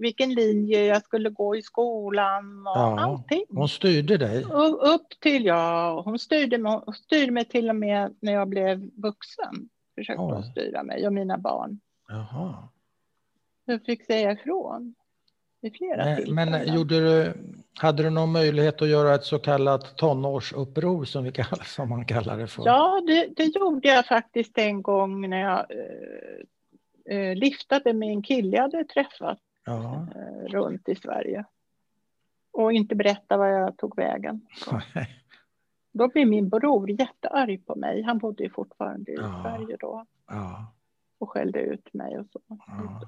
vilken, linje jag skulle gå i skolan och ja, allting. Hon styrde dig? Och upp till, ja, hon styrde, mig, hon styrde mig till och med när jag blev vuxen. Försökte hon styra mig och mina barn. Jaha. Jag fick säga ifrån vid flera men. Men gjorde du, hade du någon möjlighet att göra ett så kallat tonårsuppror som, vi kallar, <laughs> som man kallar det för? Ja, det, det gjorde jag faktiskt en gång när jag eh, eh liftade med en kille jag hade träffat ja. eh, runt i Sverige. Och inte berätta var jag tog vägen. Då blev min bror jättearg på mig. Han bodde ju fortfarande i ja. Sverige då. Ja. Och skällde ut mig och så.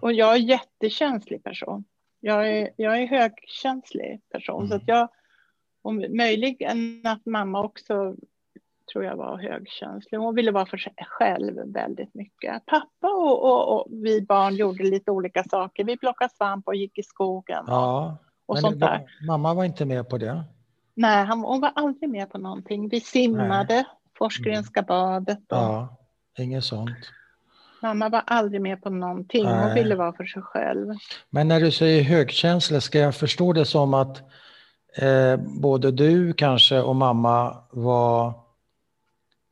Och jag är en jättekänslig person. Jag är, jag är högkänslig person mm. så att jag, om möjligen att mamma också tror jag var högkänslig. Hon ville vara för sig själv väldigt mycket. Pappa och, och, och, vi barn gjorde lite olika saker. Vi plockade svamp och gick i skogen. Ja, och men sånt där. mamma var inte med på det? Nej, han, hon var aldrig med på någonting. Vi simmade, Forsgrenska badet. Och... Ja, inget sånt. Mamma var aldrig med på någonting. Nej. Hon ville vara för sig själv. Men när du säger högkänsla, ska jag förstå det som att eh, både du kanske och mamma var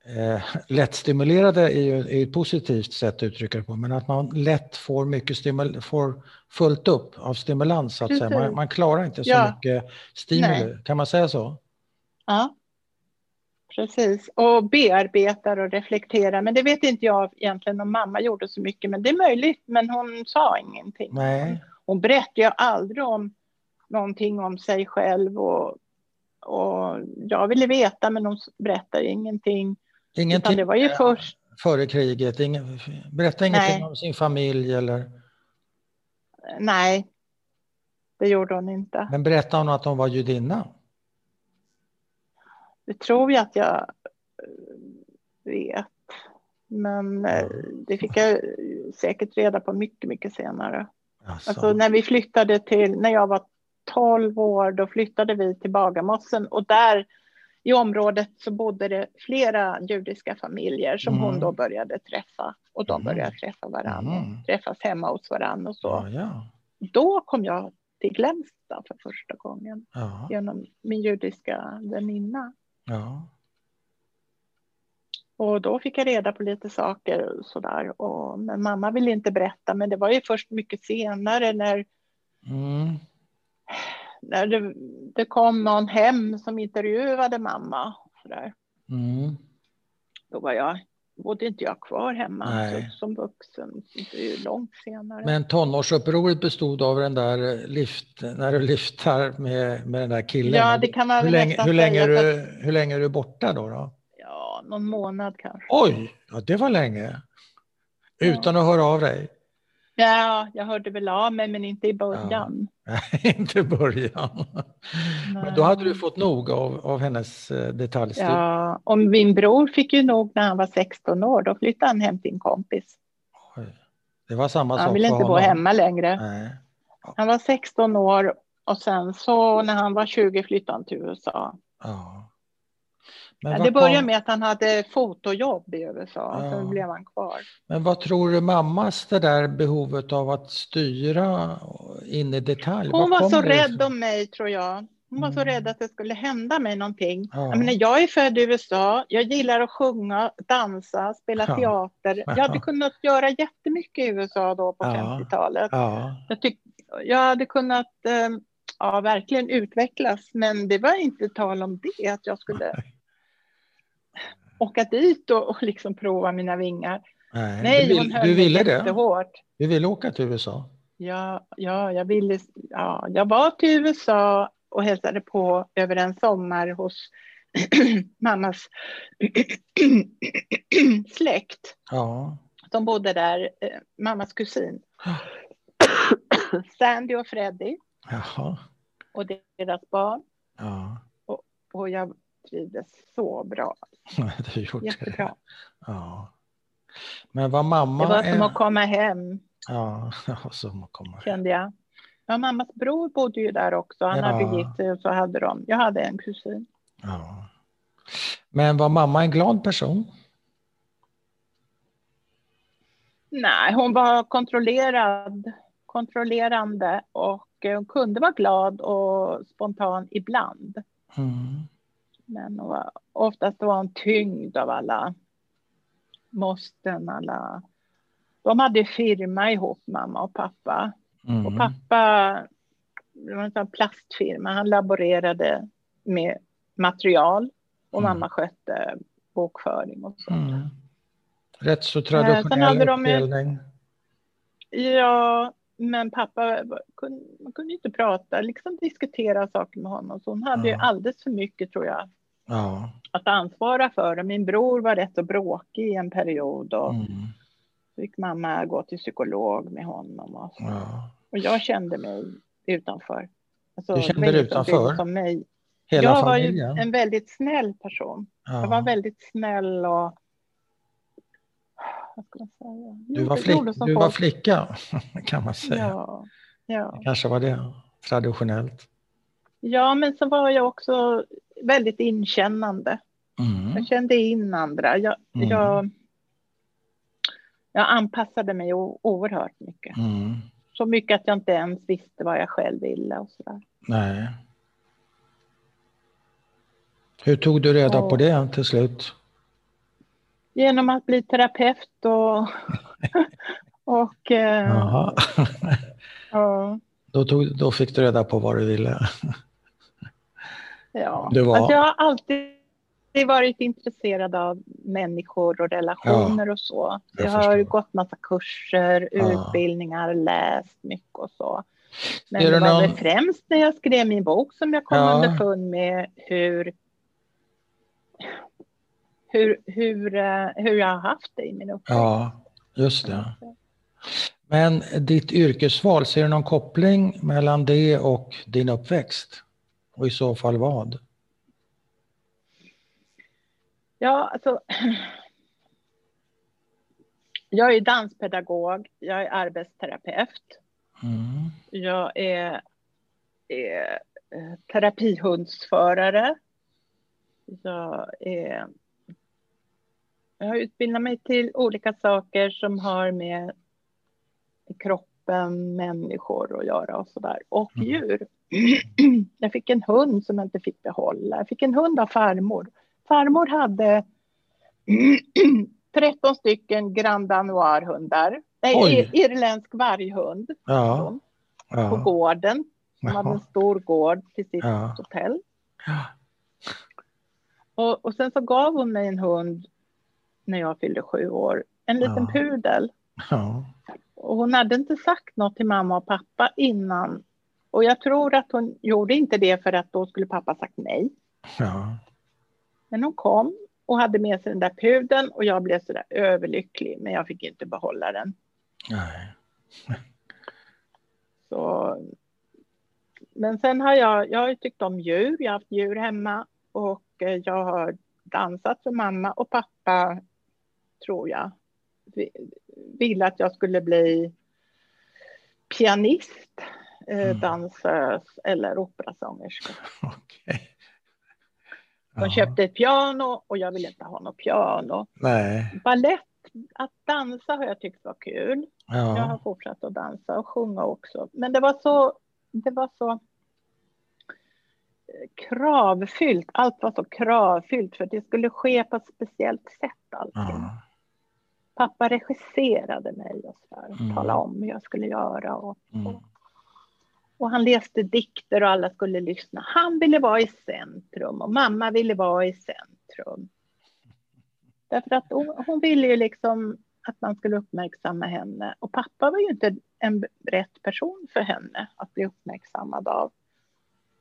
eh, lättstimulerade är ju är ett positivt sätt att uttrycka det på, men att man lätt får mycket stimul får fullt upp av stimulans. Så att säga. Man, man, klarar inte så ja. mycket stimuli, Nej. kan man säga så? Ja, precis. Och bearbetar och reflekterar. Men det vet inte jag egentligen om mamma gjorde så mycket, men det är möjligt. Men hon sa ingenting. Nej. Hon berättade ju aldrig om någonting om sig själv och, och jag ville veta men hon berättade ingenting. Ingenting det var ju först... före kriget? Ingen, berätta ingenting Nej. om sin familj eller? Nej, det gjorde hon inte. Men berättade hon att hon var judinna? Det tror jag att jag eh, vet. Men eh, det fick jag säkert reda på mycket, mycket senare. Alltså. alltså när vi flyttade till, när jag var 12 år, då flyttade vi till Bagarmossen och där i området så bodde det flera judiska familjer som mm. hon då började träffa och de mm. började träffa varandra, mm. träffas hemma hos varandra och så. Ja, ja. Då kom jag till Glämsta för första gången ja. genom min judiska väninna. Ja. Och då fick jag reda på lite saker och sådär. Och, men mamma ville inte berätta, men det var ju först mycket senare när, mm. när det, det, kom någon hem som intervjuade mamma. Så där. Mm. Då var jag, bodde inte jag kvar hemma så, som vuxen, långt senare. Men tonårsupproret bestod av den där lift, när du lyftar med, med den där killen? Ja, det kan man hur länge, hur länge, du, hur länge är du borta då? då? någon månad kanske. Oj, ja, det var länge. Utan ja. att höra av dig? Ja, jag hörde väl av mig, men inte i början. Ja. <laughs> inte i början. Men då hade du fått nog av, av hennes eh, detaljstil. Ja, och min bror fick ju nog när han var 16 år. Då flyttade han hem till en kompis. Oj. Det var samma han sak Han ville inte bo hemma längre. Nej. Han var 16 år och sen så när han var 20 flyttade han till USA. Ja. Men det började med att han hade fotojobb i USA, ja. sen blev han kvar. Men vad tror du mammas det där behovet av att styra in i detalj? Hon var så rädd om mig tror jag. Hon var mm. så rädd att det skulle hända mig någonting. Ja. Jag, menar, jag är född i USA, jag gillar att sjunga, dansa, spela ja. teater. Jag hade kunnat göra jättemycket i USA då på ja. 50-talet. Ja. Jag, tyck, jag hade kunnat eh, ja, verkligen utvecklas, men det var inte tal om det, att jag skulle Nej åka dit och, och liksom prova mina vingar. Nej, Nej du, hon höll du ville det? Jättehårt. Du ville åka till USA? Ja, ja, jag ville. Ja, jag var till USA och hälsade på över en sommar hos <clears throat> mammas <clears throat> släkt. Ja. De bodde där, eh, mammas kusin. <clears throat> Sandy och Freddy. Jaha. Och deras barn. Ja. Och, och jag trivdes så bra. <laughs> du gjort Jättebra. Det. Ja. Men vad mamma... Det var som är... att komma hem. Ja, <laughs> som att komma hem. Kände jag. Ja, mammas bror bodde ju där också. Han ja. hade gift sig och så hade de. Jag hade en kusin. Ja. Men var mamma en glad person? Nej, hon var kontrollerad, kontrollerande och hon kunde vara glad och spontan ibland. Mm. Men oftast var hon tyngd av alla måsten, alla... De hade firma ihop, mamma och pappa. Mm. Och pappa, det var en sån plastfirma, han laborerade med material och mm. mamma skötte bokföring och så. Mm. Rätt så traditionell eh, uppdelning. Ja, men pappa man kunde inte prata, liksom diskutera saker med honom. Så hon hade ja. ju alldeles för mycket, tror jag, ja. att ansvara för. Min bror var rätt så bråkig i en period och mm. fick mamma gå till psykolog med honom. Och, så. Ja. och jag kände mig utanför. Alltså, du kände dig utanför? Som mig. Hela jag familjen? var ju en väldigt snäll person. Jag var väldigt snäll och vad ska man säga? Du var, flick, du var flicka, <laughs> kan man säga. Ja, ja. Det kanske var det traditionellt. Ja, men så var jag också väldigt inkännande. Mm. Jag kände in andra. Jag, mm. jag, jag anpassade mig oerhört mycket. Mm. Så mycket att jag inte ens visste vad jag själv ville och sådär. Nej. Hur tog du reda och, på det till slut? Genom att bli terapeut och... <laughs> och eh, ja, Då, tog, då fick du reda på vad du ville. ja. Det var- Alltså, jag har alltid varit intresserad av människor och relationer och så. jag Jag, har gått massa kurser, Ja. utbildningar, läst mycket och så. Men Är det det var någon- främst när jag skrev min bok som jag kom Ja. underfund med hur hur, hur, eh, hur jag har haft det i min uppväxt. Ja, just det. Men ditt yrkesval, ser du någon koppling mellan det och din uppväxt? Och i så fall vad? Ja, alltså. Jag är danspedagog, jag är arbetsterapeut, Mm. jag är, är eh, terapihundsförare. Jag, är, jag har utbildat mig till olika saker som har med kroppen, människor att göra och sådär. Och Mm. djur. <clears throat> Jag fick en hund som jag inte fick behålla. Jag fick en hund av farmor. Farmor hade <clears throat> 13 stycken Grand Danois-hundar. Nej, irländsk varghund Ja. på Ja. gården. Hon hade en stor gård till sitt Ja. hotell. Och, och sen så gav hon mig en hund när jag fyllde sju år. En liten Ja. pudel. Ja. Och hon hade inte sagt något till mamma och pappa innan. Och jag tror att hon gjorde inte det för att då skulle pappa sagt nej. Ja. Men hon kom och hade med sig den där pudeln och jag blev så där överlycklig. Men jag fick inte behålla den. Nej. <laughs> Så... Men sen har jag, jag har tyckt om djur. Jag har haft djur hemma och eh, jag har dansat för mamma och pappa, tror jag, vi- ville att jag skulle bli pianist, eh, Mm. dansös eller operasångerska. <laughs> Okej. De Ja. köpte ett piano och jag ville inte ha något piano. Nej. Ballett, att dansa har jag tyckt var kul. Jag har Ja. fortsatt att dansa och sjunga också. Men det var så, det var så eh, kravfyllt. Allt var så kravfyllt för det skulle ske på ett speciellt sätt allting. Ja. Pappa regisserade mig och så där, Mm. talade om hur jag skulle göra. Och, Mm. och han läste dikter och alla skulle lyssna. Han ville vara i centrum och mamma ville vara i centrum. Därför att hon, hon ville ju liksom att man skulle uppmärksamma henne. Och pappa var ju inte en rätt person för henne att bli uppmärksammad av.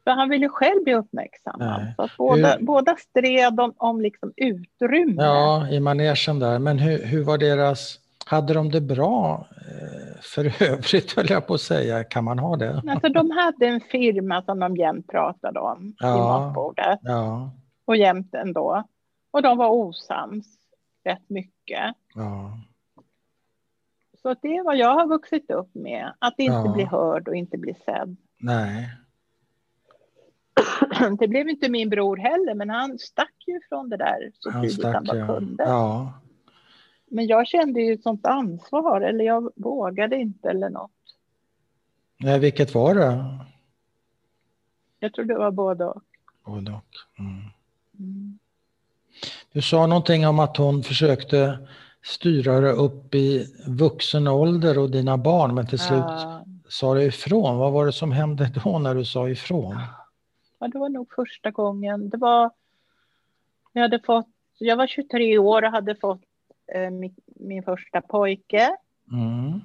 För han ville ju själv bli uppmärksammad. Nej. Så att båda, Hur- båda stred om, om liksom utrymme. ja, i manegen där. Men hur, hur var deras... Hade de det bra eh, för övrigt, <laughs> höll jag på att säga. Kan man ha det? Alltså, de hade en firma som de jämt pratade om Ja. matbordet. Ja. Och jämt ändå. Och de var osams rätt mycket. Ja. Så det är vad jag har vuxit upp med. Att inte Ja. bli hörd och inte bli sedd. Nej. <clears throat> Det blev inte min bror heller, men han stack ju från det där så Han tidigt han stack, bara ja. kunde. Ja. Men jag kände ju ett sånt ansvar, eller jag vågade inte eller något. Nej, vilket var det? Jag tror det var både och. Både och. Mm. Mm. Du sa någonting om att hon försökte styra dig upp i vuxen ålder och dina barn, men till slut Ja, sa du ifrån. Vad var det som hände då när du sa ifrån? ja, det var nog första gången. Det var... Jag hade fått... Jag var 23 år och hade fått eh, min, min första pojke. Mm.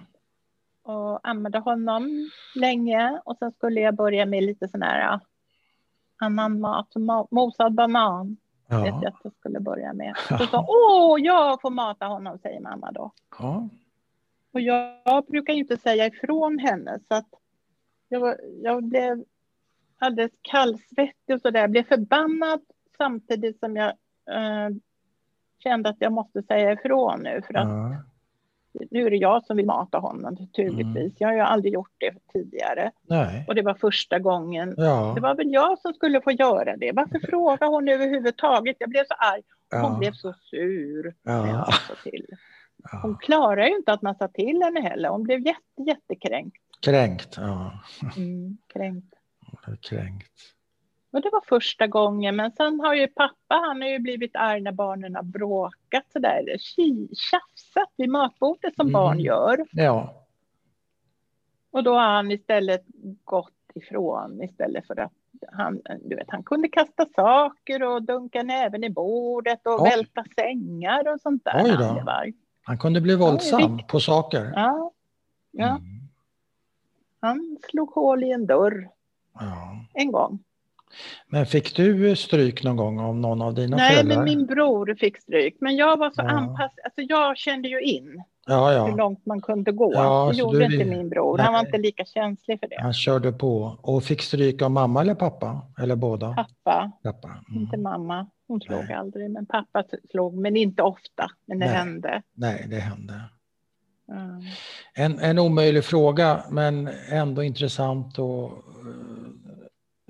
och ammade honom länge och sen skulle jag börja med lite sån här ja, annan mat, mo- mosad banan vet jag Ja. att jag skulle börja med. Så sa åh, jag får mata honom, säger mamma då. Ja. Och jag, jag brukar inte säga ifrån henne så att jag, jag blev alldeles kallsvettig och sådär. Jag blev förbannad samtidigt som jag eh, kände att jag måste säga ifrån nu för att Ja. nu är det jag som vill mata honom naturligtvis. Mm. Jag har ju aldrig gjort det tidigare. Nej. Och det var första gången. Ja. Det var väl jag som skulle få göra det. Varför <laughs> frågar hon överhuvudtaget? Jag blev så arg. Hon Ja. blev så sur när Ja. till. Hon klarar ju inte att man sa till henne heller. Hon blev jätte, jättekränkt. Kränkt. Ja. Mm, kränkt. Kränkt. Och det var första gången, men sen har ju pappa, han har ju blivit arg när barnen har bråkat sådär, tjafsat vid matbordet som mm. barn gör. Ja. Och då har han istället gått ifrån istället för att han, du vet, han kunde kasta saker och dunka näven i bordet och Oj. välta sängar och sånt där. Oj då. Han kunde bli våldsam ja, på saker. Ja. ja. Mm. Han slog hål i en dörr ja. en gång. Men fick du stryk någon gång av någon av dina Nej, föräldrar? Nej, men min bror fick stryk. Men jag var så ja. anpassad, alltså jag kände ju in ja, ja. hur långt man kunde gå. Ja, det gjorde du... inte min bror, Nej. han var inte lika känslig för det. Han körde på. Och fick stryk av mamma eller pappa? Eller båda? Pappa, pappa. Mm. inte mamma. Hon slog Nej. aldrig, men pappa slog, men inte ofta. Men det Nej. hände. Nej, det hände. Mm. En, en omöjlig fråga, men ändå intressant att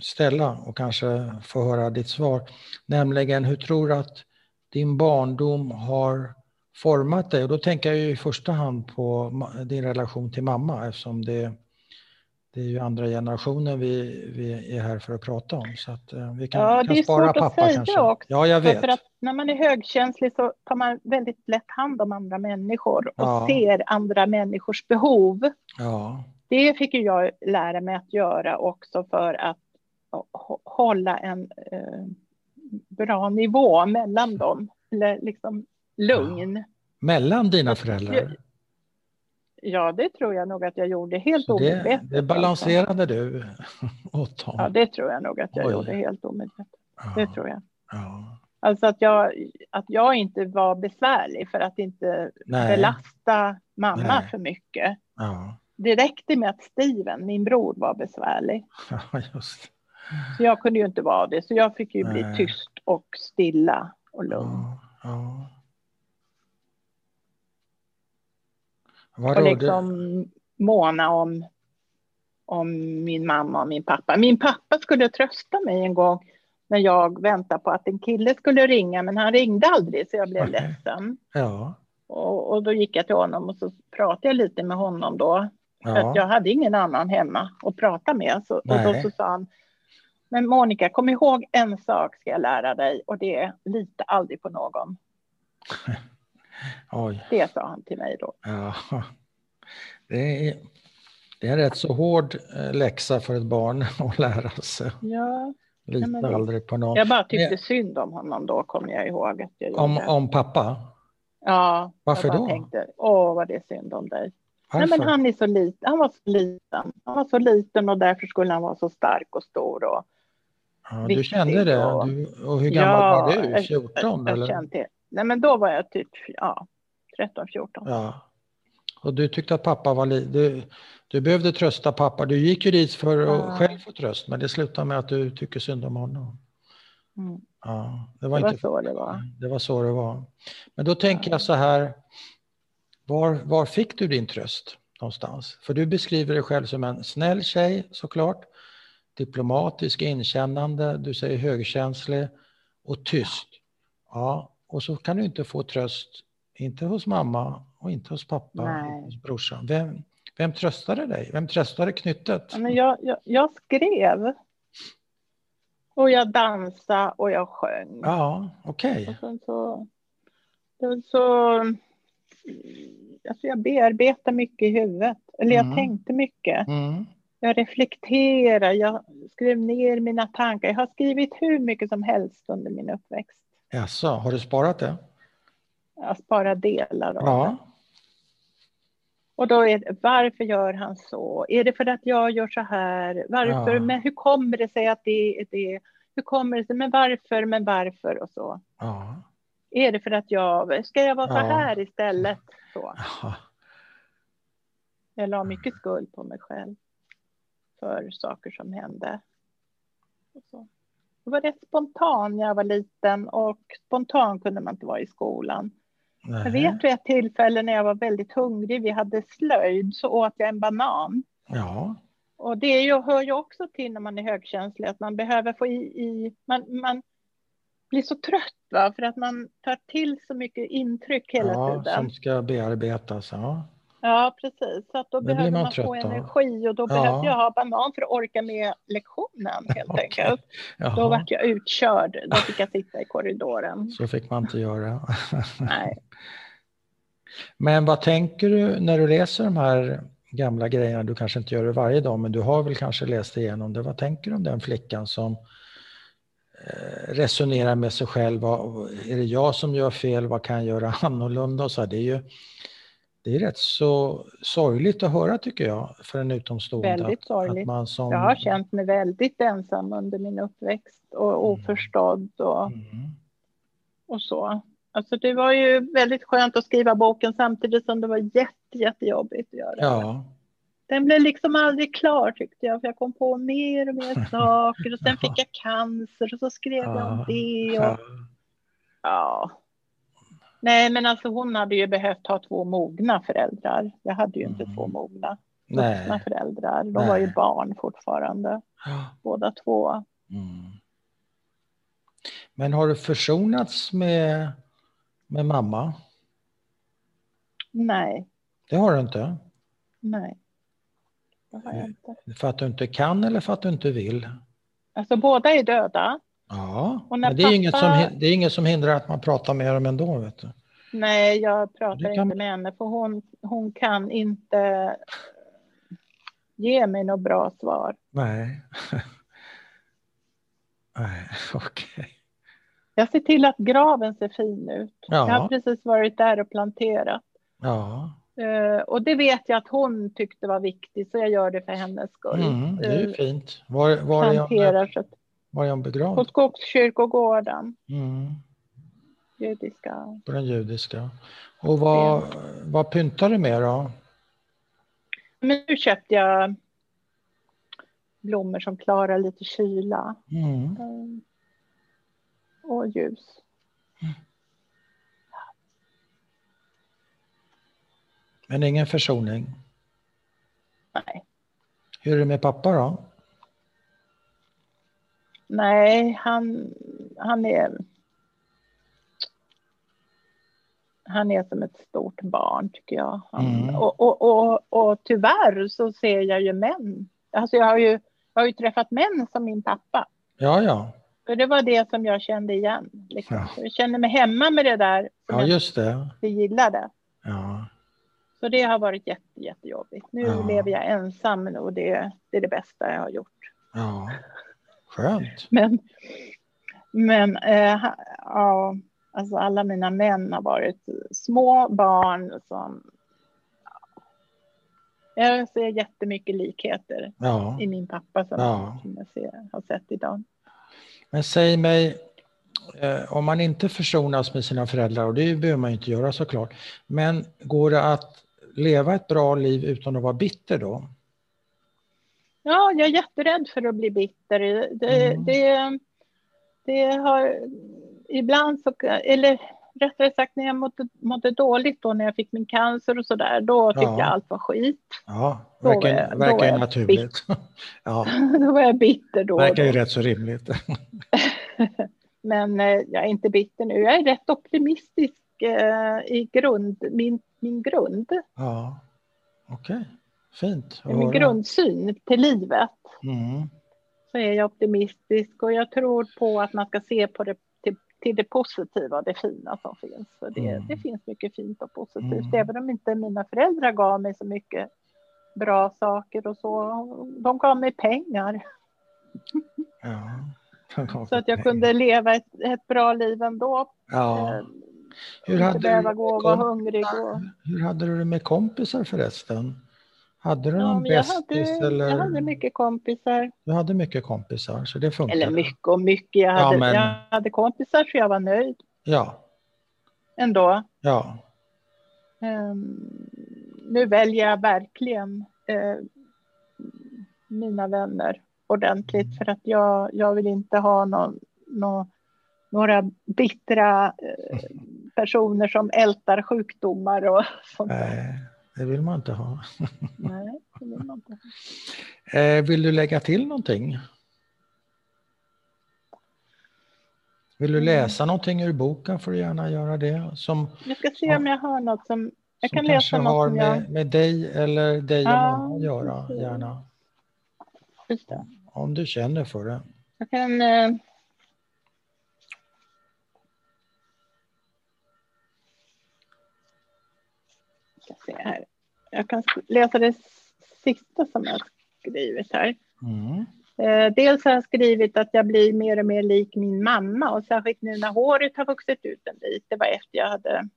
ställa och kanske få höra ditt svar. Nämligen, hur tror du att din barndom har format dig? Och då tänker jag i första hand på din relation till mamma eftersom det, det är ju andra generationen vi, vi är här för att prata om. Så att eh, vi kan, ja, kan spara pappa kanske. Det är svårt att säga också. Ja, jag vet. För att när man är högkänslig så tar man väldigt lätt hand om andra människor och ja. ser andra människors behov. Ja. Det fick ju jag lära mig att göra också för att hålla en eh, bra nivå mellan dem, eller liksom lugn. Ja. Mellan dina föräldrar? Ja, det tror jag nog att jag gjorde helt omedvetet. Det, det balanserade alltså. du <laughs> åt dem? Ja, det tror jag nog att jag Oj. gjorde helt omedvetet. Ja. Det tror jag. Ja. Alltså att jag, att jag inte var besvärlig för att inte Nej. belasta mamma Nej. för mycket. Ja. Det räckte med att Steven, min bror, var besvärlig. <laughs> Ja, just. Så jag kunde ju inte vara det, så jag fick ju Nej. bli tyst och stilla och lugn. Ja, ja. och liksom måna om, om min mamma och min pappa. Min pappa skulle trösta mig en gång när jag väntade på att en kille skulle ringa, men han ringde aldrig så jag blev okay. ledsen. Ja. Och, och, då gick jag till honom och så pratade jag lite med honom då. Ja. För att jag hade ingen annan hemma att prata med. Så, och då så sa han, men Monica, kom ihåg en sak ska jag lära dig och det är lita aldrig på någon. <laughs> Oj. Det sa han till mig då. Ja. Det är, det är en rätt så hård eh, läxa för ett barn <laughs> att lära sig. Ja. Lita Nej, aldrig på någon. Jag bara tyckte synd om honom då, kommer jag ihåg. Att jag om, om pappa? Ja. Varför jag då? tänkte, åh vad det är synd om dig. Varför? Nej, men han, är så liten. han var så liten. Han var så liten och därför skulle han vara så stark och stor. Och ja, du kände det? Och, du, och hur gammal ja, var du? 14? Jag, jag, eller? Kände, nej, men då var jag typ ja, 13, 14. Ja. Och du tyckte att pappa var. Du, du behövde trösta pappa. Du gick ju dit för att ja. själv få tröst, men det slutade med att du tycker synd om honom. Mm. Ja, det var, det var inte, så det var. Det var så det var. Men då tänker jag så här, var, var fick du din tröst någonstans? För du beskriver dig själv som en snäll tjej såklart, diplomatisk, inkännande, du säger högkänslig och tyst. Ja, och så kan du inte få tröst, inte hos mamma och inte hos pappa, Nej. hos brorsan. Vem, vem tröstade dig? Vem tröstade knyttet? men jag, jag, jag skrev. Och jag dansade och jag sjöng. Ja, okej. Okay. så, så alltså jag bearbetar mycket i huvudet. Eller jag mm. tänkte mycket. Mm. Jag reflekterar, jag skrev ner mina tankar. Jag har skrivit hur mycket som helst under min uppväxt. Jaså, har du sparat det? Jag har sparat delar av ja. det. Och då är det, varför gör han så? Är det för att jag gör så här? Varför? Ja. Men hur kommer det sig att det är det? Hur kommer det sig? Men varför? Men varför? Och så. Ja. Är det för att jag, ska jag vara så här istället? Så. Ja. Jag la mycket skuld på mig själv för saker som hände. Jag var rätt spontan när jag var liten och spontan kunde man inte vara i skolan. Nej. Jag vet vid ett tillfälle när jag var väldigt hungrig, vi hade slöjd, så åt jag en banan. Ja. Och det ju, hör ju också till när man är högkänslig, att man behöver få i, i man, man blir så trött va? för att man tar till så mycket intryck hela ja, tiden. Som ska bearbetas. Ja. Ja, precis. Så att då behöver man man, få energi och då Ja. behövde jag ha banan för att orka med lektionen <laughs> helt Okej. enkelt. Då Jaha, vart jag utkörd. Då fick jag sitta i korridoren. så fick man inte göra. <laughs> Nej. Men vad tänker du när du läser de här gamla grejerna? Du kanske inte gör det varje dag, men du har väl kanske läst igenom det. Vad tänker du om den flickan som eh, resonerar med sig själv? Vad, är det jag som gör fel? Vad kan jag göra <laughs> annorlunda? Och så här, det är ju det är rätt så sorgligt att höra tycker jag för en utomstående. Väldigt sorgligt. Att man som, Jag har känt mig väldigt ensam under min uppväxt och oförstådd och, Mm. och så. Alltså det var ju väldigt skönt att skriva boken samtidigt som det var jätte, jättejobbigt att göra. Ja, Den blev liksom aldrig klar tyckte jag, för jag kom på mer och mer <laughs> saker och sen fick jag cancer och så skrev jag om det. ja, Och, ja. Nej, men alltså hon hade ju behövt ha två mogna föräldrar. Jag hade ju inte Mm. två mogna vuxna nej. föräldrar. De var ju Nej. barn fortfarande, båda två. Mm. Men har du försonats med, med mamma? Nej, Det har du inte? nej. Det har jag inte. För att du inte kan eller för att du inte vill? Alltså båda är döda. Ja, men det är, inget som, det är inget som hindrar att man pratar med dem ändå. Vet du. Nej, jag pratar kan- inte med henne för hon, hon kan inte ge mig något bra svar. Nej. <laughs> Nej, okej. Jag ser till att graven ser fin ut. Ja. Jag har precis varit där och planterat. Ja, Eh, och det vet jag att hon tyckte var viktigt så jag gör det för hennes skull. mm, det är ju Eh, fint. Var, var, planterar så att, var är hon på begravd? Skogskyrkogården, Mm, judiska. på den judiska. Och vad, vad pyntar du med då? Men nu köpte jag blommor som klarar lite kyla Mm. eh, och ljus. Men ingen försoning? Nej. Hur är det med pappa då? Nej, han, han är... Han är som ett stort barn tycker jag. Han, Mm. och, och, och, och tyvärr så ser jag ju män. Alltså jag har ju, jag har ju träffat män som min pappa. Ja, ja. För det var det som jag kände igen. Liksom. Ja. Jag kände mig hemma med det där Ja, jag just det. inte gillade. Ja. Så det har varit jätte, jättejobbigt. Nu Ja. lever jag ensam och det, det är det bästa jag har gjort. ja. Skönt. Men, men eh, ja, alltså alla mina män har varit små barn som... Jag ser jättemycket likheter Ja. i min pappa som, Ja. som jag ser, har sett idag. Men säg mig, eh, om man inte försonas med sina föräldrar, och det behöver man ju inte göra såklart, men går det att leva ett bra liv utan att vara bitter då? Ja, jag är jätterädd för att bli bitter. Det, Mm. det, det har ibland så, eller rättare sagt när jag mådde, mådde dåligt då när jag fick min cancer och så där, då tyckte Ja. jag allt var skit. Ja, Då verkar, då verkar ju är naturligt. <laughs> ja, <laughs> då var jag bitter då. verkar ju då. rätt så rimligt. <laughs> Men eh, jag är inte bitter nu. Jag är rätt optimistisk eh, i grund, min, min grund, Ja, okej. Fint min grundsyn till livet. Mm. så är jag optimistisk och jag tror på att man ska se på det till, till det positiva och det fina som finns. För det, Mm. det finns mycket fint och positivt, Mm. även om inte mina föräldrar gav mig så mycket bra saker och så. De gav mig pengar <laughs> Ja. <laughs> så att jag kunde leva ett, ett bra liv ändå. Ja. Eh, Hur inte hade, du behöva gå och vara hungrig. Och, Hur hade du det med kompisar förresten? Hade du ja, någon jag, bästis hade, eller? jag hade mycket kompisar. Du hade mycket kompisar, så det funkar. Eller mycket och mycket. Jag Ja, hade, men- jag hade kompisar så jag var nöjd Ja, ändå. ja. Ehm, nu väljer jag verkligen eh, mina vänner ordentligt Mm. för att jag, jag vill inte ha någon, nå- några bittra eh, <laughs> personer som ältar sjukdomar och sånt där. Det vill man inte ha. Nej, det vill man inte. <laughs> Eh, vill du lägga till någonting? Vill du Mm. läsa någonting ur boken får du gärna göra det. Som, Jag ska se om jag har något som Jag som kan läsa något har som med, jag... med dig eller dig och Ja, mamma att göra, gärna. Just det. Om du känner för det. Jag kan... Eh... Ska se här. Jag kan läsa det sista som jag skrivit här. Mm. Eh, dels har jag skrivit att jag blir mer och mer lik min mamma och särskilt nu när håret har vuxit ut en bit. Det var efter jag hade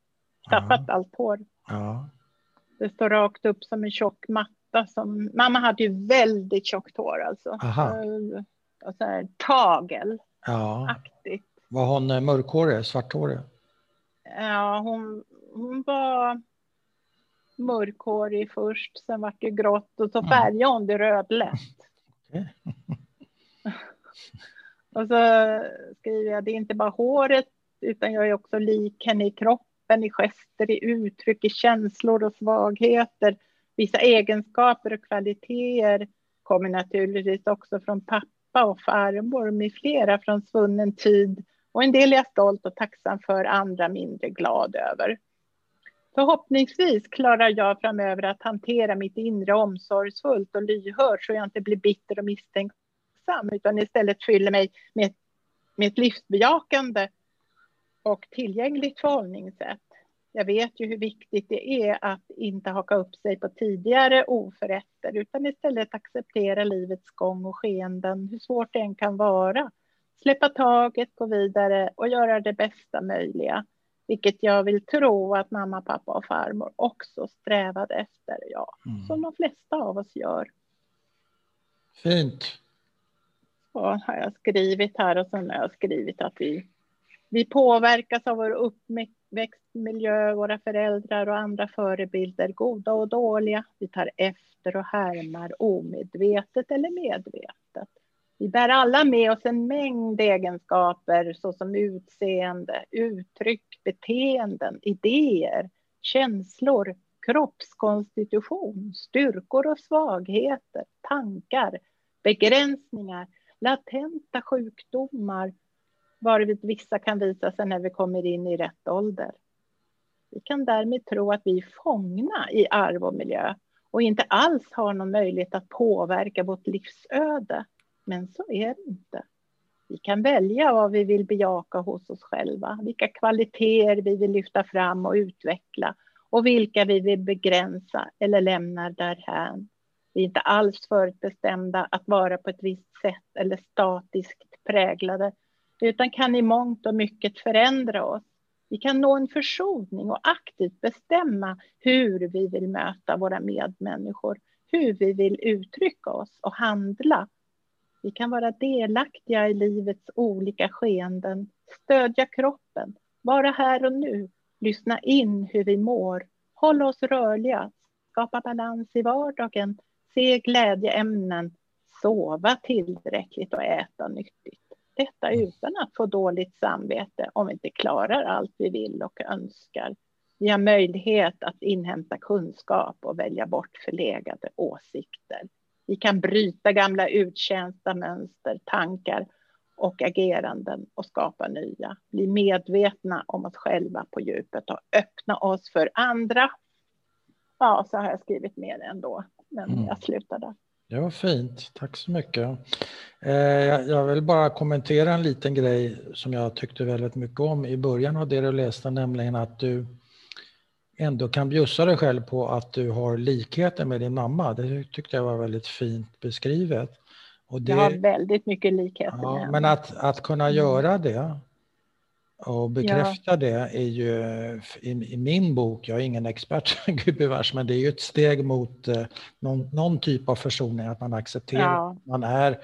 tappat allt hår. Ja. Det står rakt upp som en tjock matta. Som, mamma hade ju väldigt tjockt hår alltså. Aha. Eh, och så här, tagelaktigt. ja. Var hon eh, mörkhårig, svarthårig? Ja, hon, hon var mörkhårig först, sen vart det grått och så Mm. färgade hon det rödlätt. Och så skriver jag, det är inte bara håret, utan jag är också lik henne i kroppen, i gester, i uttryck, i känslor och svagheter. Vissa egenskaper och kvaliteter kommer naturligtvis också från pappa och farmor, med flera från svunnen tid. Och en del är jag stolt och tacksam för, andra mindre glad över. Förhoppningsvis klarar jag framöver att hantera mitt inre omsorgsfullt och lyhört så jag inte blir bitter och misstänksam utan istället fyller mig med, ett- med ett livsbejakande och tillgängligt förhållningssätt. Jag vet ju hur viktigt det är att inte haka upp sig på tidigare oförrätter utan istället acceptera livets gång och skeenden, hur svårt det än kan vara. Släppa taget, gå vidare och göra det bästa möjliga. Vilket jag vill tro att mamma, pappa och farmor också strävade efter. Ja, Mm. som de flesta av oss gör. Fint. Så har jag skrivit här och sen har jag skrivit att vi, vi påverkas av vår uppväxtmiljö, våra föräldrar och andra förebilder, goda och dåliga. Vi tar efter och härmar omedvetet eller medvetet. Vi bär alla med oss en mängd egenskaper såsom utseende, uttryck, beteenden, idéer, känslor, kroppskonstitution, styrkor och svagheter, tankar, begränsningar, latenta sjukdomar, varvid vissa kan visa sig när vi kommer in i rätt ålder. Vi kan därmed tro att vi är fångna i arv och miljö och inte alls har någon möjlighet att påverka vårt livsöde. Men så är det inte. Vi kan välja vad vi vill bejaka hos oss själva, vilka kvaliteter vi vill lyfta fram och utveckla och vilka vi vill begränsa eller lämna därhän. Vi är inte alls förutbestämda att vara på ett visst sätt eller statiskt präglade, utan kan i mångt och mycket förändra oss. Vi kan nå en försoning och aktivt bestämma hur vi vill möta våra medmänniskor, hur vi vill uttrycka oss och handla. Vi kan vara delaktiga i livets olika skeenden, stödja kroppen, vara här och nu, lyssna in hur vi mår, hålla oss rörliga, skapa balans i vardagen, se glädjeämnen, sova tillräckligt och äta nyttigt. Detta utan att få dåligt samvete om vi inte klarar allt vi vill och önskar. Vi har möjlighet att inhämta kunskap och välja bort förlegade åsikter. Vi kan bryta gamla uttjänta mönster, tankar och ageranden och skapa nya. Bli medvetna om oss själva på djupet och öppna oss för andra. Ja, så har jag skrivit mer ändå, men Mm. jag slutar där. Det var fint, tack så mycket. Eh, jag jag vill bara kommentera en liten grej som jag tyckte väldigt mycket om i början av det du läste, nämligen att du ändå kan bjussa dig själv på att du har likheter med din mamma. Det tyckte jag var väldigt fint beskrivet. Och det, Jag har väldigt mycket likheter med ja, henne. men att, att kunna Mm. göra det och bekräfta det är ju i, i min bok, jag är ingen expert <laughs> gubevars, men det är ju ett steg mot eh, någon, någon typ av försoning, att man accepterar Ja. att man är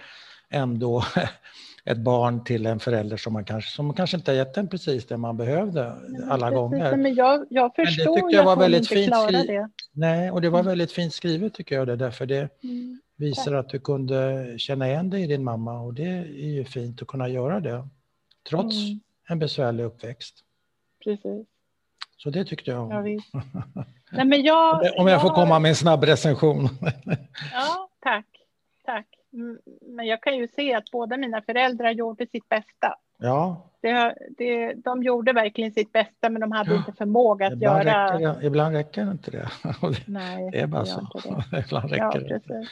ändå <laughs> ett barn till en förälder som man kanske, som kanske inte har gett en precis det man behövde Men alla precis, gånger. Men jag, jag det förstår tyckte ju jag var att väldigt inte fint klarar skri- det. Nej, och det var Mm. väldigt fint skrivet tycker jag det, därför det Mm. visar att du kunde känna igen dig i din mamma och det är ju fint att kunna göra det trots Mm. en besvärlig uppväxt. Precis, Så det tyckte jag om. ja. <laughs> Nej, men jag, Om jag får har- komma med en snabb recension. Ja, tack. tack. Mm, Men jag kan ju se att båda mina föräldrar gjorde sitt bästa. Ja. Det, det, de gjorde verkligen sitt bästa men de hade Ja. inte förmåga att Ibland göra... räcker, det, ibland räcker inte det. <laughs> Nej, det är bara så. det. <laughs> ibland Ja, räcker det inte. precis.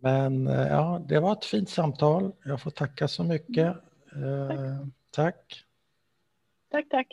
Men eh, ja, det var ett fint samtal. Jag får tacka så mycket. Eh, tack. Tack, tack.